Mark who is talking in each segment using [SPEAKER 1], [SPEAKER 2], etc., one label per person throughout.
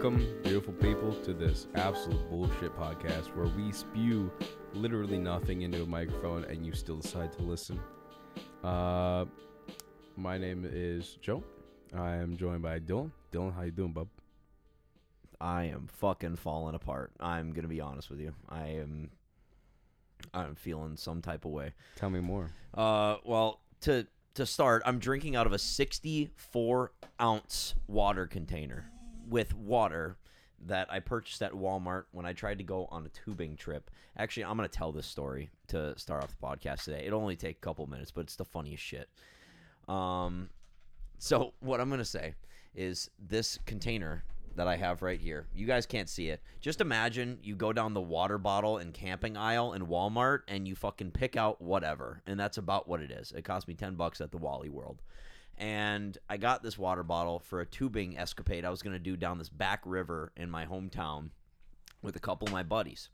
[SPEAKER 1] Welcome, beautiful people, to this absolute bullshit podcast where we spew literally nothing into a microphone and you still decide to listen. Uh, my name is Joe. I am joined by Dylan. Dylan, how you doing, bub?
[SPEAKER 2] I am fucking falling apart. I'm gonna be honest with you. I am. I'm feeling some type of way.
[SPEAKER 1] Tell me more.
[SPEAKER 2] Uh, well, to to start, I'm drinking out of a 64 ounce water container with water that I purchased at Walmart when I tried to go on a tubing trip. Actually, I'm gonna tell this story to start off the podcast today. It'll only take a couple minutes, but it's the funniest shit. Um, so what I'm gonna say is this container that I have right here. You guys can't see it. Just imagine you go down the water bottle and camping aisle in Walmart and you fucking pick out whatever. And that's about what it is. It cost me 10 bucks at the Wally World. And I got this water bottle for a tubing escapade I was going to do down this back river in my hometown with a couple of my buddies.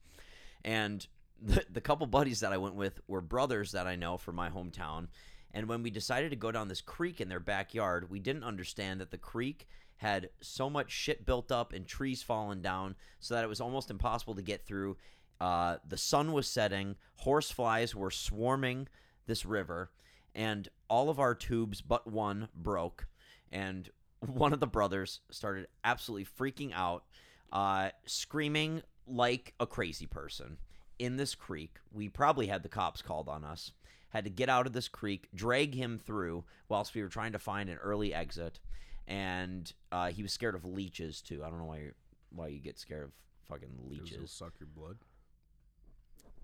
[SPEAKER 2] And the, the couple buddies that I went with were brothers that I know from my hometown. And when we decided to go down this creek in their backyard, we didn't understand that the creek had so much shit built up and trees fallen down so that it was almost impossible to get through. Uh, the sun was setting, horse flies were swarming this river, and all of our tubes but one broke. And one of the brothers started absolutely freaking out, uh, screaming like a crazy person in this creek. We probably had the cops called on us. Had to get out of this creek, drag him through whilst we were trying to find an early exit and uh, he was scared of leeches too. I don't know why you why you get scared of fucking leeches.
[SPEAKER 1] suck your blood.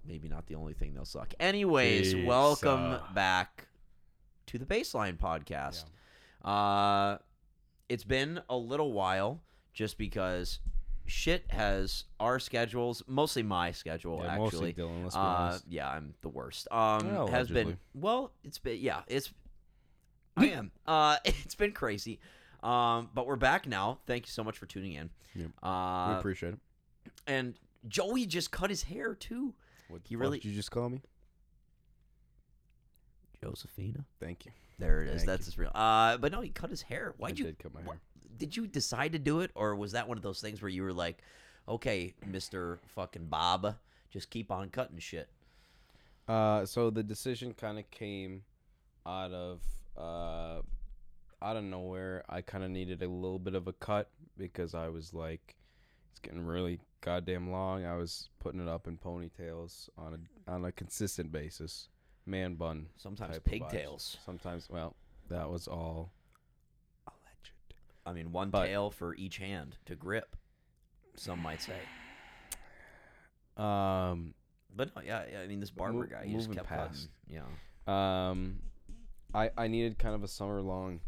[SPEAKER 2] Maybe not the only thing they'll suck. Anyways, welcome back to the Bassline podcast. Uh, it's been a little while, just because shit has our schedules, mostly my schedule
[SPEAKER 1] Yeah,
[SPEAKER 2] actually.
[SPEAKER 1] Dylan.
[SPEAKER 2] Uh, yeah, I'm the worst. Um,
[SPEAKER 1] Well,
[SPEAKER 2] has been well. It's been yeah. It's I am. Uh, it's been crazy. Um, but we're back now. Thank you so much for tuning in.
[SPEAKER 1] Yep. we
[SPEAKER 2] Uh,
[SPEAKER 1] appreciate it.
[SPEAKER 2] and Joey just cut his hair too.
[SPEAKER 1] What
[SPEAKER 2] he really-
[SPEAKER 1] did you just call me?
[SPEAKER 2] Josephina.
[SPEAKER 1] Thank you.
[SPEAKER 2] There it is.
[SPEAKER 1] Thank
[SPEAKER 2] That's his real. Uh, but no, he cut his hair. Why'd you?
[SPEAKER 1] did cut my
[SPEAKER 2] what-
[SPEAKER 1] hair.
[SPEAKER 2] Did you decide to do it, or was that one of those things where you were like, "Okay, Mister Fucking Bob, just keep on cutting shit."
[SPEAKER 1] Uh, so the decision kind of came out of uh, out of nowhere. I kind of needed a little bit of a cut because I was like, it's getting really goddamn long. I was putting it up in ponytails on a on a consistent basis, man bun.
[SPEAKER 2] Sometimes
[SPEAKER 1] type of vibes.
[SPEAKER 2] pigtails.
[SPEAKER 1] Sometimes, well, that was all alleged.
[SPEAKER 2] I mean, one
[SPEAKER 1] But-
[SPEAKER 2] tail for each hand to grip. Some might say,
[SPEAKER 1] Um,
[SPEAKER 2] but no, yeah, yeah, I mean, this barber
[SPEAKER 1] Mo-
[SPEAKER 2] guy, he just
[SPEAKER 1] moving
[SPEAKER 2] kept
[SPEAKER 1] past.
[SPEAKER 2] cutting. Yeah.
[SPEAKER 1] Um, I I needed kind of a summer long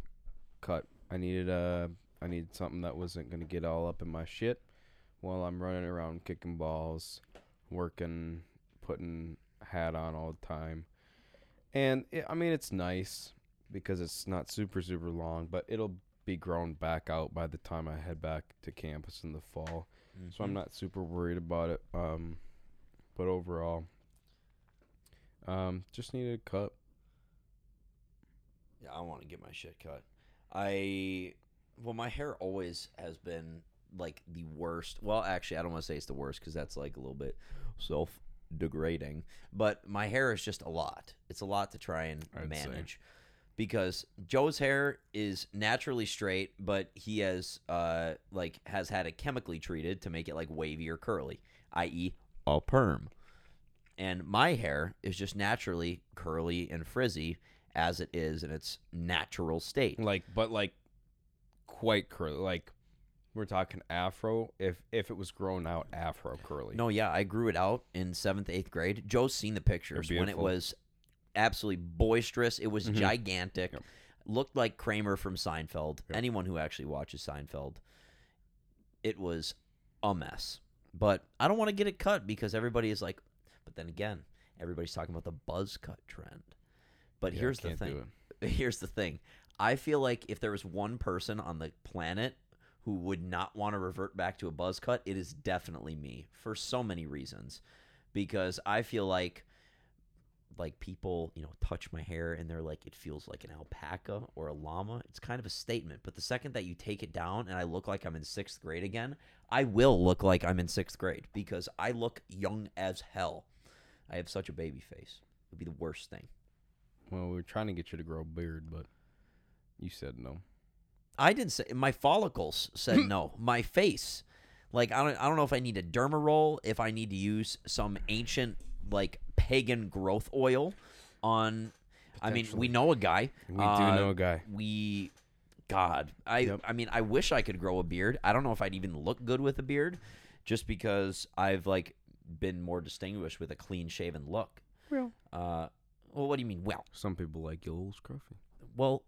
[SPEAKER 1] cut. I needed uh I needed something that wasn't gonna get all up in my shit while I'm running around kicking balls, working, putting hat on all the time. And it, I mean it's nice because it's not super super long, but it'll be grown back out by the time I head back to campus in the fall. So I'm not super worried about it. Um, but overall, um, just needed a cut.
[SPEAKER 2] Yeah, I want to get my shit cut. I well, my hair always has been like the worst. Well, actually, I don't want to say it's the worst because that's like a little bit self degrading. But my hair is just a lot. It's a lot to try and
[SPEAKER 1] I'd say.
[SPEAKER 2] manage. Because Joe's hair is naturally straight, but he has uh like has had it chemically treated to make it like wavy or curly, i.e., a perm. And my hair is just naturally curly and frizzy as it is in its natural state.
[SPEAKER 1] Like, but like, quite curly. Like, we're talking afro. If if it was grown out afro curly.
[SPEAKER 2] No, yeah, I grew it out in seventh, eighth grade. Joe's seen the pictures when it was absolutely boisterous. It was
[SPEAKER 1] Mhm.
[SPEAKER 2] gigantic.
[SPEAKER 1] Yep.
[SPEAKER 2] Looked like Kramer from Seinfeld.
[SPEAKER 1] Yep.
[SPEAKER 2] Anyone who actually watches Seinfeld, it was a mess. But I don't want to get it cut because everybody is like. But then again, everybody's talking about the buzz cut trend. But
[SPEAKER 1] Yeah,
[SPEAKER 2] here's the thing. Here's the thing. I feel like if there was one person on the planet who would not want to revert back to a buzz cut, it is definitely me for so many reasons. Because I feel like like people, you know, touch my hair and they're like it feels like an alpaca or a llama, it's kind of a statement. But the second that you take it down and I look like I'm in 6th grade again, I will look like I'm in 6th grade because I look young as hell. I have such a baby face. It would be the worst thing.
[SPEAKER 1] Well, we are trying to get you to grow a beard, but you said no.
[SPEAKER 2] I didn't say my follicles said no. My face, like I don't, I don't know if I need a derma roll, if I need to use some ancient like pagan growth oil on. I mean, we know a guy.
[SPEAKER 1] We do
[SPEAKER 2] uh,
[SPEAKER 1] know a guy.
[SPEAKER 2] We, God, I,
[SPEAKER 1] Yep.
[SPEAKER 2] I mean, I wish I could grow a beard. I don't know if I'd even look good with a beard, just because I've like been more distinguished with a clean shaven look.
[SPEAKER 1] Well.
[SPEAKER 2] Uh, well, what do you mean? Well,
[SPEAKER 1] Some people like you a little scruffy.
[SPEAKER 2] well,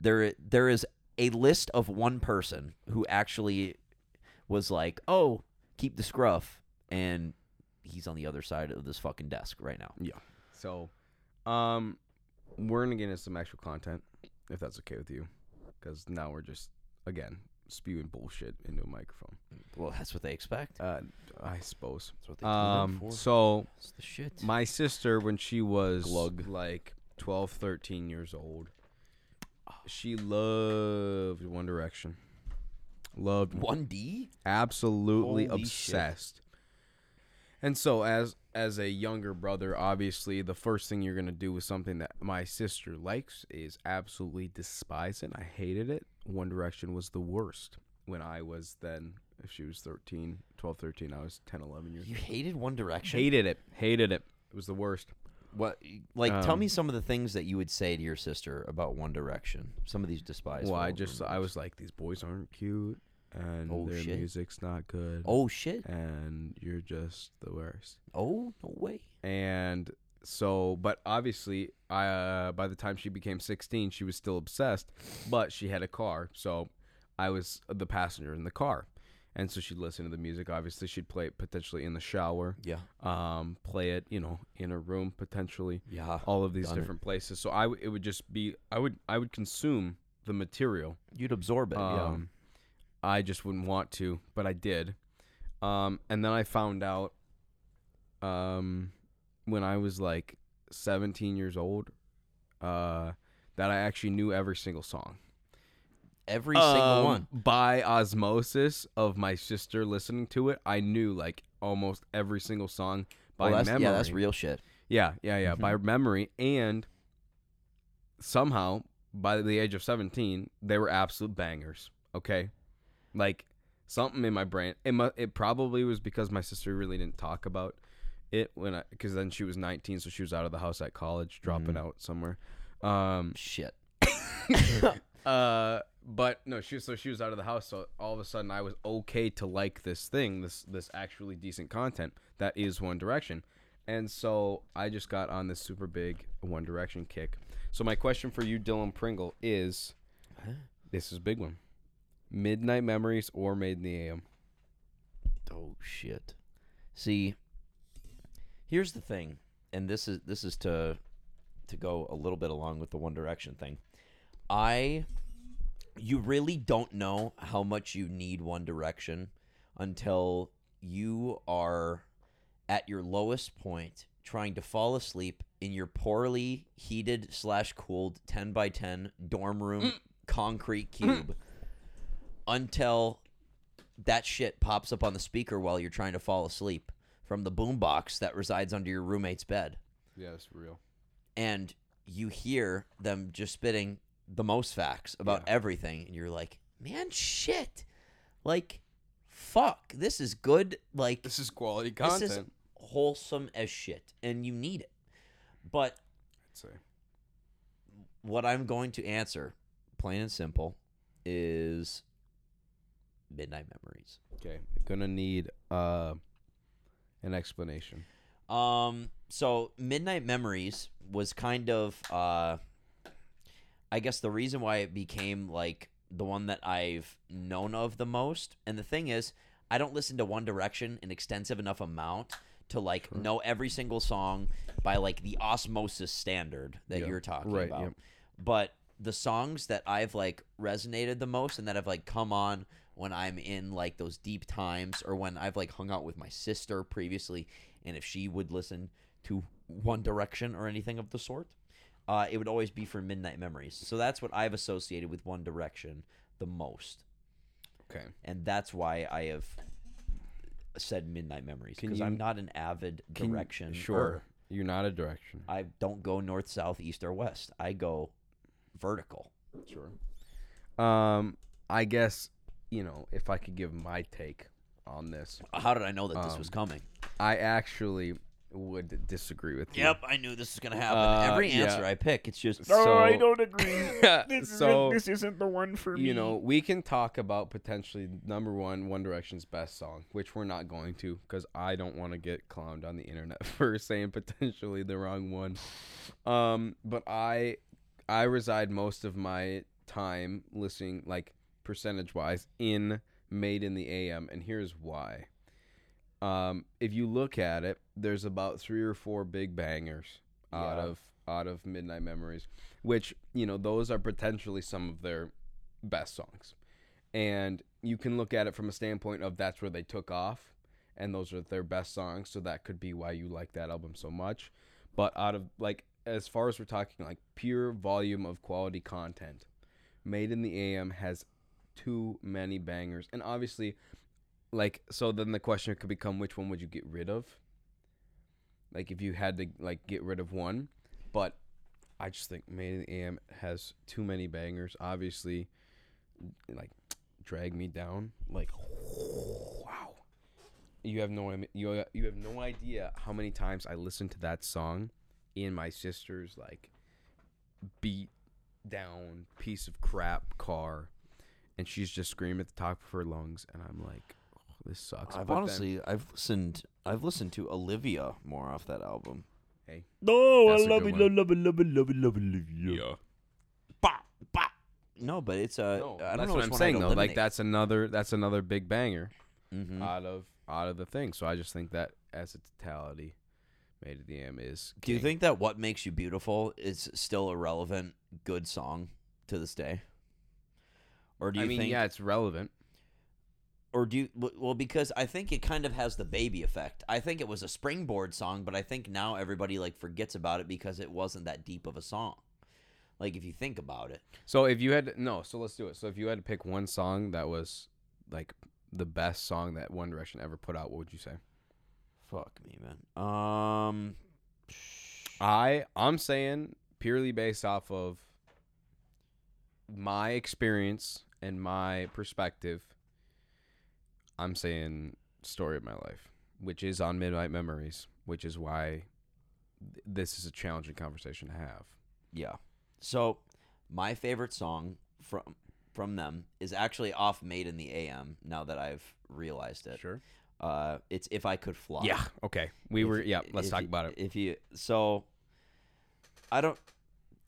[SPEAKER 2] there there is a list of one person who actually was like, "Oh, keep the scruff," and he's on the other side of this fucking desk right now. Yeah.
[SPEAKER 1] So, um, we're gonna get into some actual content, if that's okay with you, because now we're just again spewing bullshit into a microphone.
[SPEAKER 2] Well, that's what they expect.
[SPEAKER 1] Uh, I suppose.
[SPEAKER 2] That's what they
[SPEAKER 1] Um,
[SPEAKER 2] for.
[SPEAKER 1] so
[SPEAKER 2] It's the shit.
[SPEAKER 1] my sister, when she was
[SPEAKER 2] Glug.
[SPEAKER 1] like 12, 13 years old, she loved One Direction. Loved
[SPEAKER 2] One D.
[SPEAKER 1] absolutely
[SPEAKER 2] Holy shit.
[SPEAKER 1] obsessed. And so as as a younger brother, obviously the first thing you're going to do with something that my sister likes is absolutely despise it. I hated it. One Direction was the worst when I was then if she was 13, 12, 13, I was 10, 11 years
[SPEAKER 2] You hated One Direction.
[SPEAKER 1] Hated it. Hated it. It was the worst.
[SPEAKER 2] What? Like, tell
[SPEAKER 1] Um,
[SPEAKER 2] me some of the things that you would say to your sister about One Direction. Some of these despised.
[SPEAKER 1] well, I just I was like these boys aren't cute and
[SPEAKER 2] Oh,
[SPEAKER 1] their
[SPEAKER 2] shit.
[SPEAKER 1] music's not good.
[SPEAKER 2] Oh shit.
[SPEAKER 1] And you're just the worst.
[SPEAKER 2] Oh no way.
[SPEAKER 1] and so but obviously I uh, by the time she became 16 she was still obsessed but she had a car so I was the passenger in the car and so she'd listen to the music obviously she'd play it potentially in the shower
[SPEAKER 2] Yeah.
[SPEAKER 1] um play it you know in her room potentially
[SPEAKER 2] Yeah.
[SPEAKER 1] all of these
[SPEAKER 2] Done it.
[SPEAKER 1] different places so I w- it would just be I would I would consume the material
[SPEAKER 2] You'd absorb it. yeah.
[SPEAKER 1] um, I just wouldn't want to, but I did. Um, and then I found out um, when I was like 17 years old uh, that I actually knew every single song.
[SPEAKER 2] Every single
[SPEAKER 1] Um,
[SPEAKER 2] one.
[SPEAKER 1] By osmosis of my sister listening to it, I knew like almost every single song by
[SPEAKER 2] that's,
[SPEAKER 1] memory.
[SPEAKER 2] Yeah, that's real shit.
[SPEAKER 1] Yeah, yeah, yeah.
[SPEAKER 2] Mm-hmm.
[SPEAKER 1] By memory, and somehow by the age of seventeen, they were absolute bangers. Okay, like something in my brain. It mu- it probably was because my sister really didn't talk about it when I because then she was nineteen, so she was out of the house at college, dropping
[SPEAKER 2] Mhm.
[SPEAKER 1] out somewhere. Um,
[SPEAKER 2] Shit.
[SPEAKER 1] uh, but no, she was so she was out of the house. So all of a sudden, I was okay to like this thing, this this actually decent content that is One Direction, and so I just got on this super big One Direction kick. So my question for you, Dylan Pringle, is
[SPEAKER 2] Huh?
[SPEAKER 1] this is a big one: Midnight Memories or Made in the AM?
[SPEAKER 2] Oh shit. See, here's the thing, and this is this is to to go a little bit along with the One Direction thing. I you really don't know how much you need One Direction until you are at your lowest point trying to fall asleep in your poorly heated slash cooled 10 by 10 dorm room mm. concrete mm. cube until that shit pops up on the speaker while you're trying to fall asleep from the boombox that resides under your roommate's bed.
[SPEAKER 1] Yeah, it's real.
[SPEAKER 2] and you hear them just spitting the most facts about
[SPEAKER 1] Yeah.
[SPEAKER 2] everything and you're like man shit like fuck this is good like
[SPEAKER 1] This is quality
[SPEAKER 2] this
[SPEAKER 1] content.
[SPEAKER 2] is wholesome as shit and you need it but
[SPEAKER 1] I'd say.
[SPEAKER 2] what i'm going to answer plain and simple is midnight memories
[SPEAKER 1] Okay, gonna need uh an explanation.
[SPEAKER 2] Um, so Midnight Memories was kind of, uh, I guess the reason why it became like the one that I've known of the most. And the thing is, I don't listen to One Direction an extensive enough amount to like
[SPEAKER 1] Sure.
[SPEAKER 2] know every single song by like the osmosis standard that
[SPEAKER 1] Yeah,
[SPEAKER 2] you're talking
[SPEAKER 1] right,
[SPEAKER 2] about.
[SPEAKER 1] yep.
[SPEAKER 2] But the songs that I've like resonated the most and that have like come on when I'm in like those deep times or when I've like hung out with my sister previously and if she would listen to One Direction or anything of the sort. Uh, it would always be for Midnight Memories. So that's what I've associated with One Direction the most,
[SPEAKER 1] Okay.
[SPEAKER 2] and that's why I have said Midnight Memories because I'm not an avid
[SPEAKER 1] Can
[SPEAKER 2] direction.
[SPEAKER 1] Sure. You're not a direction.
[SPEAKER 2] I don't go north, south, east, or west. I go vertical.
[SPEAKER 1] Sure. Um, I guess you know if I could give my take on this,
[SPEAKER 2] How did I know that this was
[SPEAKER 1] Um,
[SPEAKER 2] coming?
[SPEAKER 1] I actually would disagree with you.
[SPEAKER 2] Yep, I knew this was gonna happen.
[SPEAKER 1] Uh,
[SPEAKER 2] Every
[SPEAKER 1] yeah.
[SPEAKER 2] answer I pick, it's just
[SPEAKER 1] So- I
[SPEAKER 3] don't agree. This
[SPEAKER 1] so
[SPEAKER 3] isn't, this isn't the one for me.
[SPEAKER 1] you know we can talk about potentially number one One Direction's best song, which we're not going to because I don't want to get clowned on the internet for saying potentially the wrong one. Um, but I I reside most of my time listening like percentage wise in Made in the AM, and here's why. Um, if you look at it, there's about three or four big bangers out
[SPEAKER 2] Yeah.
[SPEAKER 1] of out of Midnight Memories, which you know those are potentially some of their best songs, and you can look at it from a standpoint of that's where they took off, and those are their best songs, so that could be why you like that album so much. But out of like as far as we're talking like pure volume of quality content, Made in the AM has too many bangers, and obviously like so then the question could become which one would you get rid of? Like if you had to like get rid of one but i just think made in the am has too many bangers. Obviously like drag me down like wow. You have no you, you have no idea how many times i listened to that song in my sister's like beat down piece of crap car and she's just screaming at the top of her lungs and i'm like this sucks
[SPEAKER 2] I've
[SPEAKER 1] But then-
[SPEAKER 2] honestly I've listened I've listened to Olivia more off that album.
[SPEAKER 3] Hey, No,
[SPEAKER 1] That's
[SPEAKER 3] I
[SPEAKER 1] a
[SPEAKER 3] love
[SPEAKER 1] good
[SPEAKER 3] it,
[SPEAKER 1] one.
[SPEAKER 3] love it, love it, love it, love it, love it.
[SPEAKER 2] Bah, bah. No, but it's uh
[SPEAKER 1] No,
[SPEAKER 2] I don't
[SPEAKER 1] that's
[SPEAKER 2] know
[SPEAKER 1] what
[SPEAKER 2] which
[SPEAKER 1] I'm
[SPEAKER 2] one I'd
[SPEAKER 1] saying though. Like
[SPEAKER 2] eliminate.
[SPEAKER 1] that's another that's another big banger
[SPEAKER 2] Mhm.
[SPEAKER 1] out of out of the thing. So I just think that as a totality, Made in the AM is.
[SPEAKER 2] Do you
[SPEAKER 1] king.
[SPEAKER 2] think that What Makes You Beautiful is still a relevant good song to this day? Or do you
[SPEAKER 1] I mean,
[SPEAKER 2] think
[SPEAKER 1] yeah, it's relevant.
[SPEAKER 2] Or do you well because I think it kind of has the baby effect. I think it was a springboard song, but I think now everybody like forgets about it because it wasn't that deep of a song. Like if you think about it.
[SPEAKER 1] So if you had no, so let's do it. So if you had to pick one song that was like the best song that One Direction ever put out, what would you say?
[SPEAKER 2] Fuck me, man. Um
[SPEAKER 1] I I'm saying purely based off of my experience and my perspective. I'm saying story of my life, which is on Midnight Memories, which is why th- this is a challenging conversation to have.
[SPEAKER 2] Yeah. So my favorite song from from them is actually off Made in the AM. Now that I've realized it,
[SPEAKER 1] Sure.
[SPEAKER 2] uh, it's If I Could Fly.
[SPEAKER 1] Yeah. Okay. We
[SPEAKER 2] If-
[SPEAKER 1] were. Yeah. Let's talk
[SPEAKER 2] you-
[SPEAKER 1] about it.
[SPEAKER 2] If you so, I don't.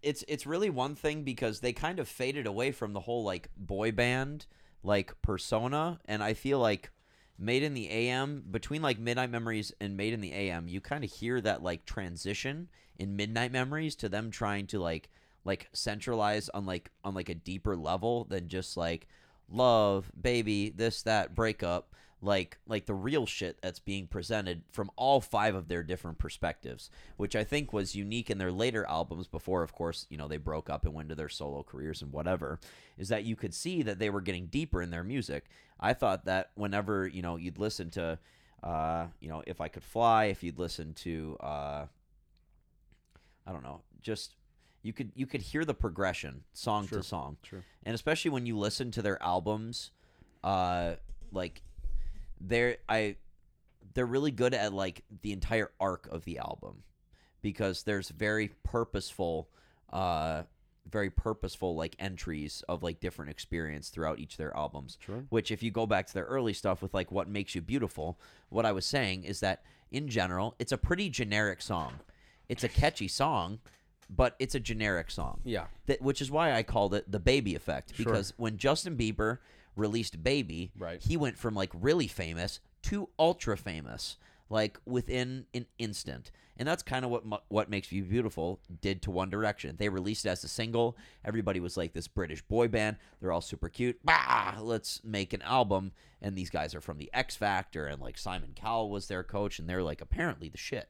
[SPEAKER 2] It's it's really one thing because they kind of faded away from the whole like boy band like persona, and I feel like Made in the AM between like Midnight Memories and Made in the AM, you kind of hear that like transition in Midnight Memories to them trying to like like centralize on like on like a deeper level than just like love, baby, this that breakup, like like the real shit that's being presented from all five of their different perspectives, which I think was unique in their later albums before of course, you know, they broke up and went to their solo careers and whatever, is that you could see that they were getting deeper in their music. I thought that whenever, you know, you'd listen to uh, you know, if I could fly, if you'd listen to uh I don't know, just you could you could hear the progression song
[SPEAKER 1] Sure.
[SPEAKER 2] to song
[SPEAKER 1] Sure.
[SPEAKER 2] and especially when you listen to their albums uh like they're i they're really good at like the entire arc of the album because there's very purposeful uh very purposeful like entries of like different experience throughout each of their albums
[SPEAKER 1] Sure.
[SPEAKER 2] which if you go back to their early stuff with like what makes you beautiful what i was saying is that in general it's a pretty generic song it's a catchy song but it's a generic song
[SPEAKER 1] Yeah.
[SPEAKER 2] that which is why I called it the baby effect
[SPEAKER 1] Sure.
[SPEAKER 2] because when Justin Bieber released Baby,
[SPEAKER 1] Right.
[SPEAKER 2] he went from like really famous to ultra famous like within an instant. And that's kind of what what makes you beautiful did to One Direction. They released it as a single. Everybody was like this British boy band. They're all super cute. Bah, let's make an album. And these guys are from the X Factor and like Simon Cowell was their coach and they're like apparently the shit.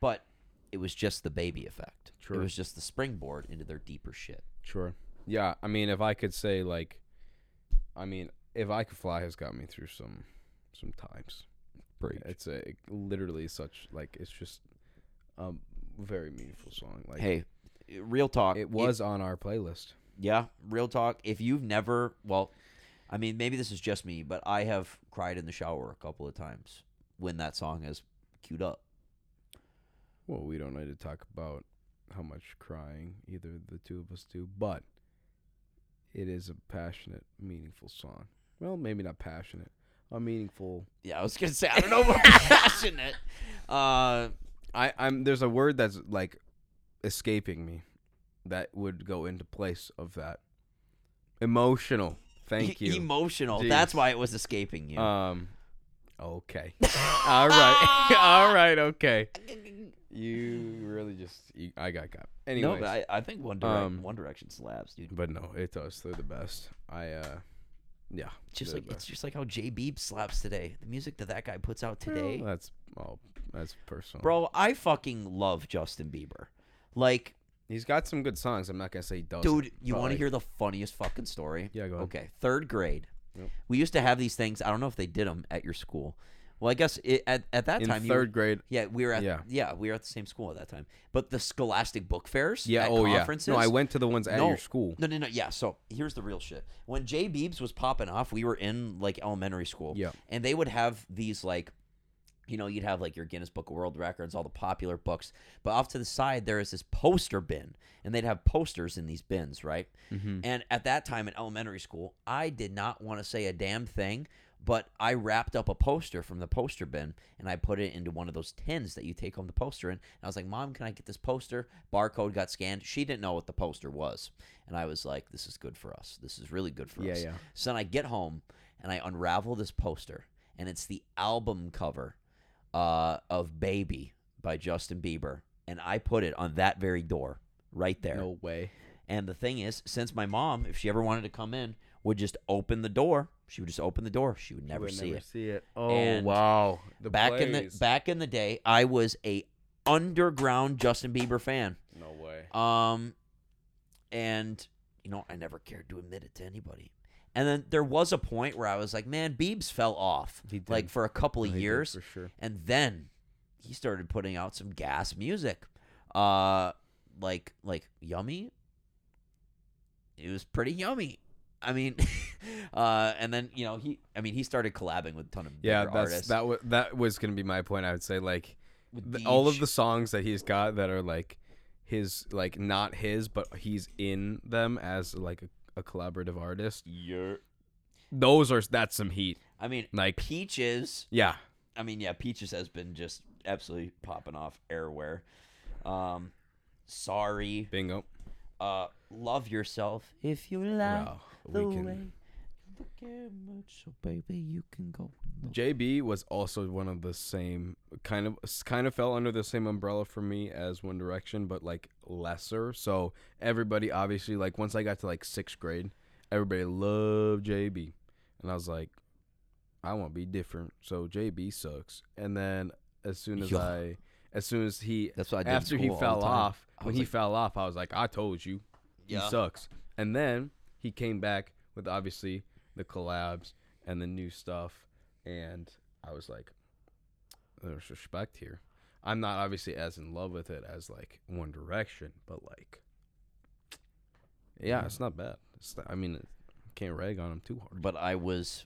[SPEAKER 2] but it was just the baby effect.
[SPEAKER 1] Sure.
[SPEAKER 2] It was just the springboard into their deeper shit.
[SPEAKER 1] Sure. Yeah, I mean, if I could say like, I mean, if I could fly has got me through some, some times. It's a literally such like it's just a very meaningful song. Like,
[SPEAKER 2] Hey, real talk.
[SPEAKER 1] it was on our playlist.
[SPEAKER 2] Yeah, real talk. If you've never, well, I mean, maybe this is just me, but I have cried in the shower a couple of times when that song is queued up.
[SPEAKER 1] Well, we don't need to talk about how much crying either the two of us do, but it is a passionate, meaningful song. Well, maybe not passionate, a meaningful.
[SPEAKER 2] Yeah, I was gonna say I don't know about passionate. Uh,
[SPEAKER 1] I, I'm there's a word that's like escaping me that would go into place of that. Emotional. Thank you.
[SPEAKER 2] Emotional.
[SPEAKER 1] Jeez.
[SPEAKER 2] That's why it was escaping you.
[SPEAKER 1] Um. Okay. All right. All right. Okay. You really just. You, I got got. Anyways,
[SPEAKER 2] no, but I, I think One Direc-
[SPEAKER 1] um,
[SPEAKER 2] One Direction slaps, dude.
[SPEAKER 1] but no, it does. They're the best. I. uh Yeah.
[SPEAKER 2] Just like it's just like how J Beeb slaps today. The music that that guy puts out today,
[SPEAKER 1] Well, that's all. That's personal.
[SPEAKER 2] bro. I fucking love Justin Bieber. Like,
[SPEAKER 1] He's got some good songs. I'm not gonna say he doesn't.
[SPEAKER 2] dude, you want to hear the funniest fucking story?
[SPEAKER 1] Yeah, go ahead.
[SPEAKER 2] Okay, third grade.
[SPEAKER 1] Yep.
[SPEAKER 2] We used to have these things. I don't know if they did them at your school. Well, I guess it, at at that
[SPEAKER 1] in
[SPEAKER 2] time you were-
[SPEAKER 1] third grade?
[SPEAKER 2] yeah, we were at
[SPEAKER 1] Yeah.
[SPEAKER 2] yeah. we were at the same school at that time. But the Scholastic Book Fairs,
[SPEAKER 1] Yeah.
[SPEAKER 2] at
[SPEAKER 1] Oh yeah. No, I went to the ones at your school.
[SPEAKER 2] No, no, no. Yeah. So here's the real shit. When Jay Beebs was popping off, we were in like elementary school.
[SPEAKER 1] Yeah.
[SPEAKER 2] And they would have these like, you know, you'd have like your Guinness Book of World Records, all the popular books. But off to the side, there is this poster bin, and they'd have posters in these bins, right?
[SPEAKER 1] Mm-hmm.
[SPEAKER 2] And at that time in elementary school, I did not want to say a damn thing, but I wrapped up a poster from the poster bin and I put it into one of those tins that you take home the poster in. And I was like, Mom, can I get this poster? Barcode got scanned. She didn't know what the poster was. And I was like, This is good for us. This is really good for
[SPEAKER 1] Yeah,
[SPEAKER 2] us.
[SPEAKER 1] yeah.
[SPEAKER 2] So then I get home and I unravel this poster, and it's the album cover uh, of Baby by Justin Bieber. And I put it on that very door right there.
[SPEAKER 1] No way.
[SPEAKER 2] And the thing is, since my mom, if she ever wanted to come in, would just open the door. She would just open the door. She would never
[SPEAKER 1] would
[SPEAKER 2] see
[SPEAKER 1] never
[SPEAKER 2] it.
[SPEAKER 1] see it. Oh
[SPEAKER 2] And
[SPEAKER 1] wow. The
[SPEAKER 2] back in the back in the day, I was a underground Justin Bieber fan.
[SPEAKER 1] No way.
[SPEAKER 2] Um, and you know, I never cared to admit it to anybody. And then there was a point where I was like, man, Biebs fell off,
[SPEAKER 1] He did.
[SPEAKER 2] like for a couple of
[SPEAKER 1] he
[SPEAKER 2] years,
[SPEAKER 1] for sure.
[SPEAKER 2] and then he started putting out some gas music, uh, like like yummy. It was pretty yummy. I mean, uh, and then you know he, I mean, he started collabing with a ton of
[SPEAKER 1] Yeah, that's
[SPEAKER 2] artists.
[SPEAKER 1] that. Was that was gonna be my point. I would say like the, all of the songs that he's got that are like his, like not his, but he's in them as like a, a collaborative artist.
[SPEAKER 2] Yeah.
[SPEAKER 1] Those are that's some heat.
[SPEAKER 2] I mean,
[SPEAKER 1] Like
[SPEAKER 2] Peaches.
[SPEAKER 1] yeah,
[SPEAKER 2] I mean, yeah, Peaches has been just absolutely popping off everywhere. Um, sorry.
[SPEAKER 1] bingo.
[SPEAKER 2] Uh, love yourself if you like
[SPEAKER 1] Wow,
[SPEAKER 2] the
[SPEAKER 1] we can-
[SPEAKER 2] way look at much, so baby, you can go.
[SPEAKER 1] JB was also one of the same kind of kind of fell under the same umbrella for me as One Direction, but like lesser. So everybody obviously like once I got to like sixth grade, everybody loved JB, and I was like, I want to be different. So JB sucks. And then as soon as
[SPEAKER 2] Yo.
[SPEAKER 1] I, as soon as he
[SPEAKER 2] That's what I did.
[SPEAKER 1] after he fell off, when
[SPEAKER 2] was
[SPEAKER 1] he
[SPEAKER 2] like,
[SPEAKER 1] fell off, I was like, I told you,
[SPEAKER 2] Yeah.
[SPEAKER 1] he sucks. And then he came back with obviously the collabs and the new stuff, and I was like, there's respect here. I'm not obviously as in love with it as like One Direction, but like, yeah, it's not bad. It's not, I mean, can't rag on him too hard.
[SPEAKER 2] But I was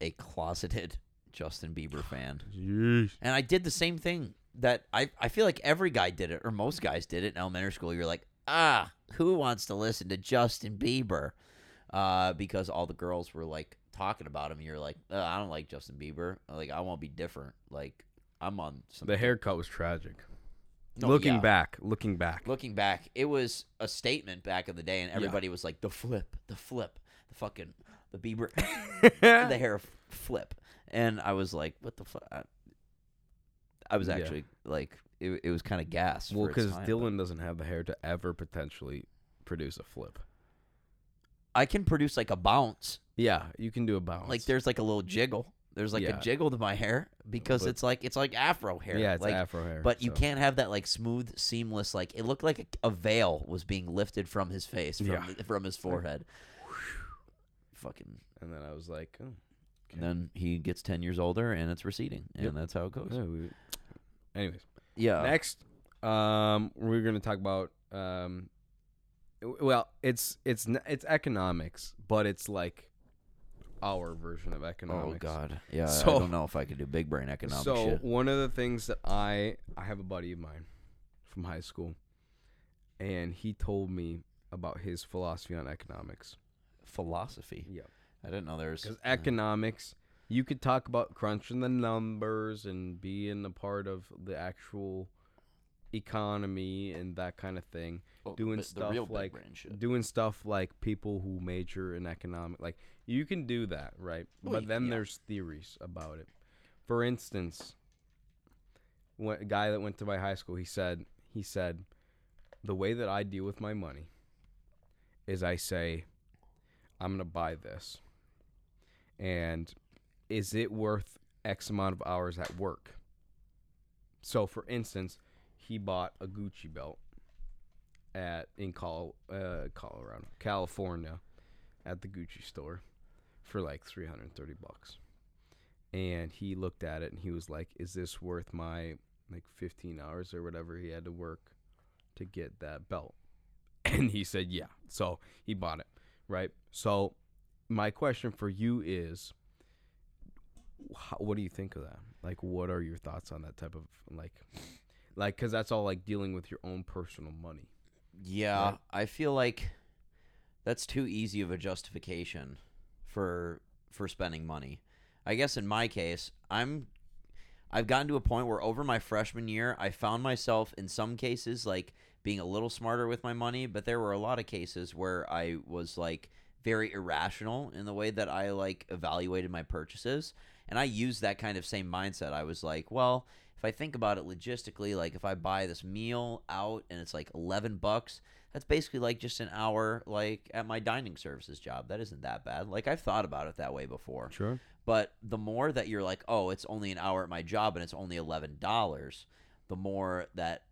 [SPEAKER 2] a closeted Justin Bieber fan.
[SPEAKER 1] Yeesh.
[SPEAKER 2] And I did the same thing that I, I feel like every guy did it, or most guys did it in elementary school. You're like, ah, who wants to listen to Justin Bieber? Uh, because all the girls were like talking about him. You're like, I don't like Justin Bieber. Like, I want to be different. Like, I'm on some.
[SPEAKER 1] The haircut was tragic.
[SPEAKER 2] No,
[SPEAKER 1] looking
[SPEAKER 2] yeah.
[SPEAKER 1] back, looking back.
[SPEAKER 2] Looking back, it was a statement back in the day, and everybody was like, the flip, the flip, the fucking, the Bieber, the hair flip. And I was like, what the fuck? I, was
[SPEAKER 1] Yeah.
[SPEAKER 2] actually like, it, it was kind of gas.
[SPEAKER 1] well,
[SPEAKER 2] because
[SPEAKER 1] because Dylan doesn't have the hair to ever potentially produce a flip.
[SPEAKER 2] I can produce like a bounce.
[SPEAKER 1] Yeah, you can do a bounce.
[SPEAKER 2] Like there's like a little jiggle. There's like
[SPEAKER 1] Yeah.
[SPEAKER 2] a jiggle to my hair because
[SPEAKER 1] But-
[SPEAKER 2] it's like it's like afro hair.
[SPEAKER 1] Yeah, it's
[SPEAKER 2] like,
[SPEAKER 1] afro hair.
[SPEAKER 2] But you
[SPEAKER 1] so-
[SPEAKER 2] can't have that like smooth, seamless. Like it looked like a, a veil was being lifted from his face, from
[SPEAKER 1] Yeah.
[SPEAKER 2] from his forehead. Fucking.
[SPEAKER 1] And then I was like, oh,
[SPEAKER 2] And then he gets ten years older, and it's receding, and
[SPEAKER 1] Yep.
[SPEAKER 2] that's how it goes.
[SPEAKER 1] yeah, we- anyways.
[SPEAKER 2] Yeah.
[SPEAKER 1] Next, um, we're gonna talk about um, well, it's it's it's economics, but it's like our version of
[SPEAKER 2] oh,
[SPEAKER 1] economics. Oh.
[SPEAKER 2] God. Yeah.
[SPEAKER 1] So-
[SPEAKER 2] I don't know if I could do big brain economic
[SPEAKER 1] so
[SPEAKER 2] shit.
[SPEAKER 1] one of the things that I I have a buddy of mine from high school, and he told me about his philosophy on economics.
[SPEAKER 2] Philosophy.
[SPEAKER 1] Yeah,
[SPEAKER 2] I didn't know there was.
[SPEAKER 1] because economics, you could talk about crunching the numbers and being a part of the actual economy and that kind of thing.
[SPEAKER 2] Oh,
[SPEAKER 1] doing stuff like doing stuff like people who major in economic like you can do that right? But then
[SPEAKER 2] yeah.
[SPEAKER 1] there's theories about it. For instance when, a guy that went to my high school he said he said the way that i deal with my money is i say i'm gonna buy this. And is it worth x amount of hours at work? So for instance he bought a gucci belt at in Col- uh, Colorado, California, at the Gucci store for like 330 bucks. And he looked at it and he was like, "Is this worth my like 15 hours or whatever he had to work to get that belt?" And he said, "Yeah." So he bought it, right? So my question for you is how, what do you think of that? Like what are your thoughts on that type of like like cuz that's all like dealing with your own personal money.
[SPEAKER 2] Yeah,
[SPEAKER 1] right?
[SPEAKER 2] I feel like that's too easy of a justification for for spending money. I guess in my case, I'm I've gotten to a point where over my freshman year, I found myself in some cases like being a little smarter with my money, but there were a lot of cases where I was like very irrational in the way that I like evaluated my purchases. And I used that kind of same mindset. I was like, well, if I think about it logistically, like if I buy this meal out and it's like 11 bucks, that's basically like just an hour like at my dining services job. That isn't that bad. Like I've thought about it that way before.
[SPEAKER 1] Sure.
[SPEAKER 2] But the more that you're like, oh, it's only an hour at my job and it's only eleven dollars, the more that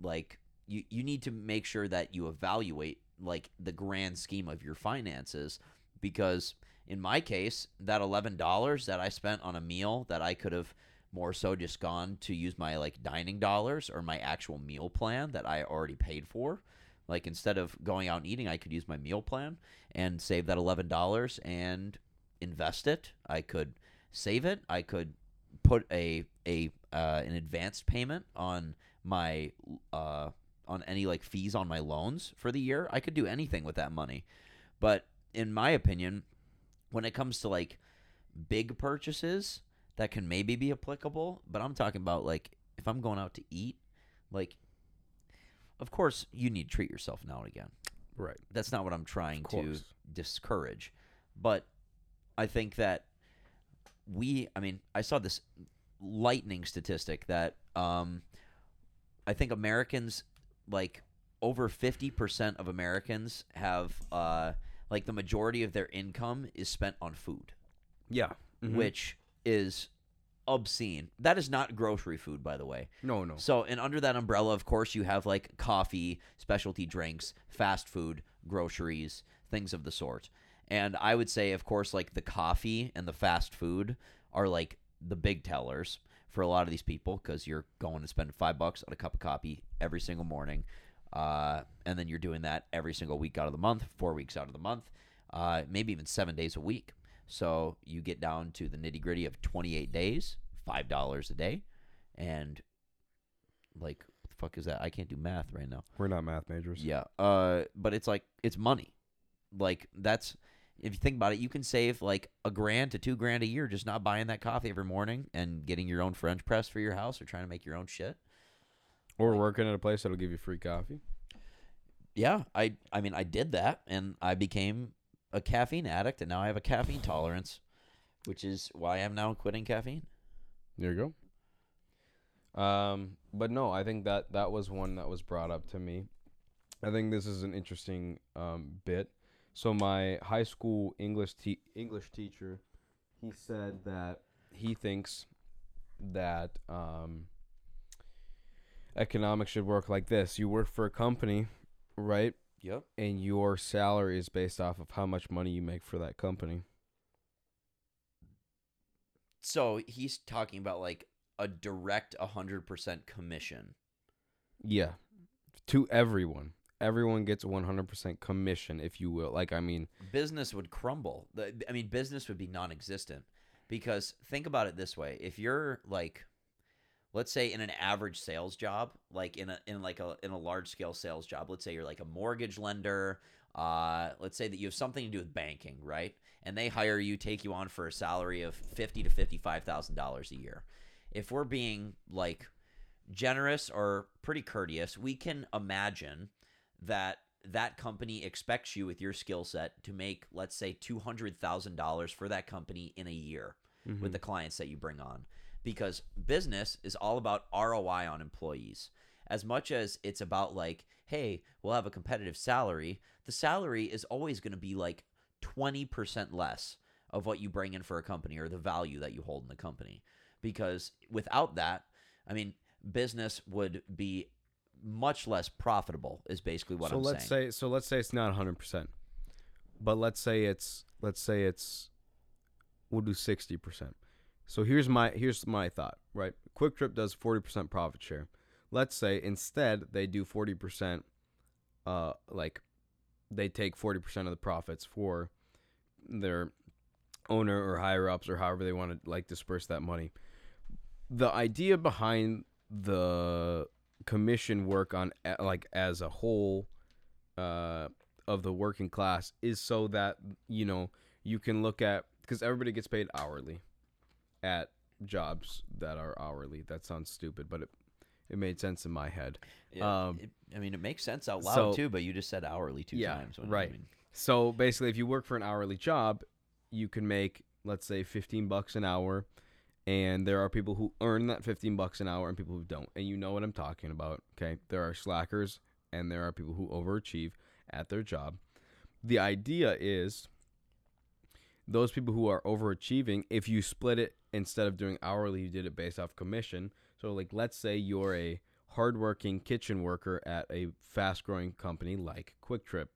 [SPEAKER 2] like you you need to make sure that you evaluate like the grand scheme of your finances because in my case, that eleven dollars that I spent on a meal that I could have more so just gone to use my like dining dollars or my actual meal plan that I already paid for. Like instead of going out and eating, I could use my meal plan and save that eleven dollars and invest it. I could save it. I could put a a uh, an advanced payment on my uh, on any like fees on my loans for the year. I could do anything with that money. But in my opinion, when it comes to like big purchases, that can maybe be applicable. But I'm talking about like if I'm going out to eat, like of course you need to treat yourself now and again
[SPEAKER 1] Right.
[SPEAKER 2] that's not what I'm trying to discourage. But I think that we, I mean, I saw this lightning statistic that um, I think Americans, like over 50% of Americans have, uh, like the majority of their income is spent on food,
[SPEAKER 1] Yeah. Mhm.
[SPEAKER 2] which is obscene. That is not grocery food, by the way.
[SPEAKER 1] no, no.
[SPEAKER 2] So, and under that umbrella, of course, you have like coffee, specialty drinks, fast food, groceries, things of the sort. And I would say, of course, like the coffee and the fast food are like the big tellers for a lot of these people because you're going to spend five bucks on a cup of coffee every single morning. Uh, and then you're doing that every single week out of the month, four weeks out of the month, uh, maybe even seven days a week. So you get down to the nitty gritty of 28 days, $5 a day. And like, what the fuck is that? I can't do math right now.
[SPEAKER 1] We're not math majors.
[SPEAKER 2] Yeah. Uh, but it's like it's money. Like that's if you think about it, you can save like a grand to two grand a year just not buying that coffee every morning and getting your own French press for your house or trying to make your own shit.
[SPEAKER 1] Or working at a place that'll give you free coffee.
[SPEAKER 2] Yeah, I I mean I did that and I became a caffeine addict and now I have a caffeine tolerance, which is why I'm now quitting caffeine.
[SPEAKER 1] There you go. Um, but no, I think that that was one that was brought up to me. I think this is an interesting um, bit. So my high school English te- English teacher, he said that he thinks that um, economics should work like this: you work for a company, right?
[SPEAKER 2] Yep.
[SPEAKER 1] And your salary is based off of how much money you make for that company.
[SPEAKER 2] So he's talking about like a direct 100% commission.
[SPEAKER 1] Yeah, to everyone. Everyone gets 100% commission, if you will. Like, I mean,
[SPEAKER 2] Business would crumble. I mean, business would be non existent. Because think about it this way if you're like, let's say in an average sales job, like in a in like a in a large scale sales job, let's say you're like a mortgage lender, uh, let's say that you have something to do with banking, right? And they hire you, take you on for a salary of fifty to fifty five thousand dollars a year. If we're being like generous or pretty courteous, we can imagine that that company expects you with your skill set to make, let's say, two hundred thousand dollars for that company in a year with the clients that you bring on, because business is all about ROI on employees. As much as it's about like, hey, we'll have a competitive salary, the salary is always going to be like twenty percent less of what you bring in for a company or the value that you hold in the company. Because without that, I mean, business would be much less profitable. Is basically what
[SPEAKER 1] so
[SPEAKER 2] I'm
[SPEAKER 1] let's
[SPEAKER 2] saying.
[SPEAKER 1] say so let's say it's not 100%. But let's say it's let's say it's we'll do 60%. So here's my here's my thought, right? QuikTrip does 40% profit share. Let's say instead they do 40% uh like they take 40% of the profits for their owner or higher ups or however they want to like disperse that money. The idea behind the commission work on like as a whole uh of the working class is so that you know you can look at because everybody gets paid hourly at jobs that are hourly that sounds stupid but it it made sense in my head
[SPEAKER 2] Yeah,
[SPEAKER 1] um,
[SPEAKER 2] it- I mean, it makes sense out loud
[SPEAKER 1] so-
[SPEAKER 2] too, but you just said hourly two
[SPEAKER 1] Yeah,
[SPEAKER 2] times. What- I
[SPEAKER 1] right.
[SPEAKER 2] mean,
[SPEAKER 1] So basically, if you work for an hourly job, you can make let's say 15 bucks an hour, and there are people who earn that 15 bucks an hour and people who don't. And you know what I'm talking about, okay? There are slackers and there are people who overachieve at their job. The idea is those people who are overachieving, if you split it instead of doing hourly, you did it based off commission. So like let's say you're a hardworking kitchen worker at a fast-growing company like QuikTrip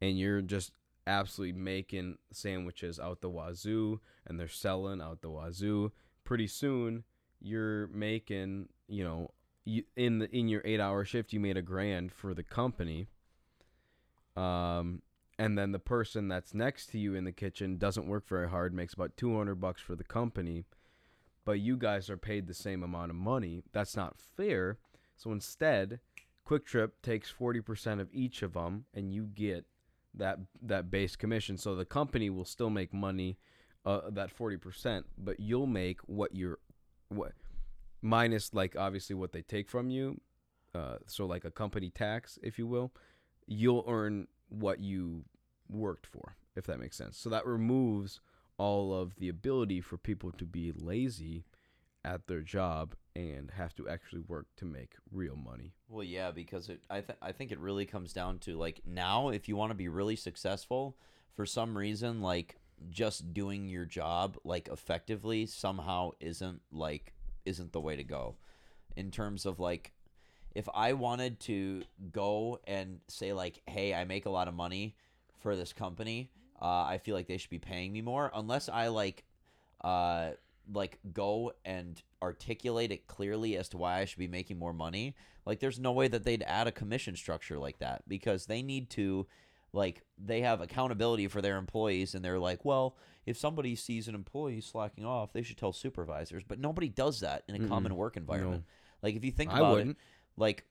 [SPEAKER 1] and you're just absolutely making sandwiches out the wazoo and they're selling out the wazoo pretty soon you're making you know you, in the in your 8 hour shift you made a grand for the company um and then the person that's next to you in the kitchen doesn't work very hard makes about 200 bucks for the company but you guys are paid the same amount of money. That's not fair. So instead QuikTrip takes 40% of each of them and you get that that base commission. So the company will still make money uh, that 40% but you'll make what you're what minus like obviously what they take from you uh, so like a company tax if you will you'll earn what you worked for if that makes sense so that removes all of the ability for people to be lazy at their job and have to actually work to make real money
[SPEAKER 2] well, yeah, because it, I th- I think it really comes down to like now, if you want to be really successful, for some reason, like just doing your job like effectively somehow isn't like isn't the way to go. In terms of like, if I wanted to go and say like, hey, I make a lot of money for this company, uh, I feel like they should be paying me more, unless I like, uh, like go and articulate it clearly as to why I should be making more money. Like there's no way that they'd add a commission structure like that because they need to like they have accountability for their employees and they're like, well, if somebody sees an employee slacking off, they should tell supervisors. But nobody does that in a
[SPEAKER 1] Mm-mm.
[SPEAKER 2] common work environment. Like if you think
[SPEAKER 1] I
[SPEAKER 2] about it. Like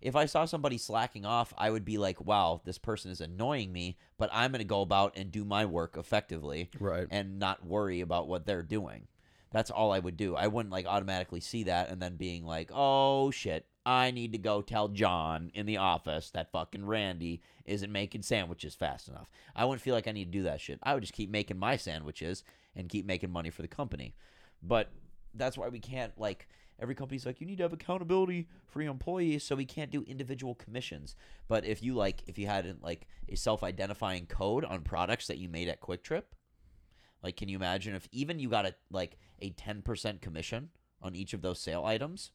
[SPEAKER 2] if I saw somebody slacking off, I would be like, wow, this person is annoying me, but I'm going to go about and do my work effectively
[SPEAKER 1] right
[SPEAKER 2] and not worry about what they're doing. That's all I would do. I wouldn't like automatically see that and then being like, "Oh shit, I need to go tell John in the office that fucking Randy isn't making sandwiches fast enough." I wouldn't feel like I need to do that shit. I would just keep making my sandwiches and keep making money for the company. But that's why we can't like every company's like you need to have accountability for your employees so we can't do individual commissions but if you like if you had like a self-identifying code on products that you made at QuikTrip Like, can you imagine if even you got a like a ten percent commission on each of those sale items,